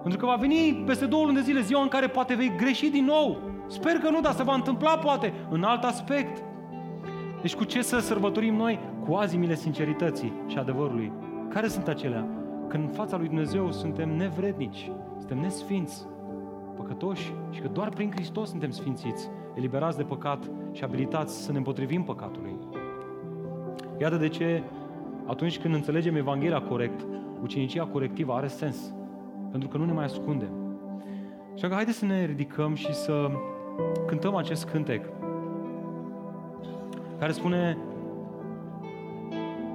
Pentru că va veni peste două luni de zile ziua în care poate vei greși din nou. Sper că nu, dar se va întâmpla poate în alt aspect. Deci cu ce să sărbătorim noi? Cu azimile sincerității și adevărului. Care sunt acelea? Când în fața lui Dumnezeu suntem nevrednici, suntem nesfinți, păcătoși și că doar prin Hristos suntem sfințiți, eliberați de păcat și abilitați să ne împotrivim păcatului. Iată de ce atunci când înțelegem Evanghelia corect, ucenicia corectivă are sens pentru că nu ne mai ascundem. Și că haideți să ne ridicăm și să cântăm acest cântec care spune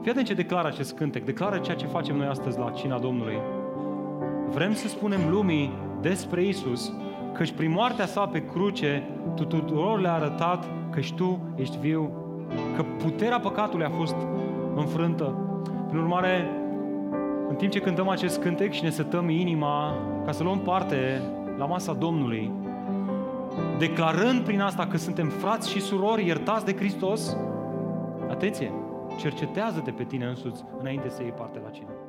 Fii atent ce declară acest cântec, declară ceea ce facem noi astăzi la cina Domnului. Vrem să spunem lumii despre Isus, căci prin moartea sa pe cruce, tu tuturor le-a arătat că și tu ești viu, că puterea păcatului a fost înfrântă. Prin urmare, în timp ce cântăm acest cântec și ne setăm inima ca să luăm parte la masa Domnului, declarând prin asta că suntem frați și surori iertați de Hristos, atenție, cercetează-te pe tine însuți înainte să iei parte la cină.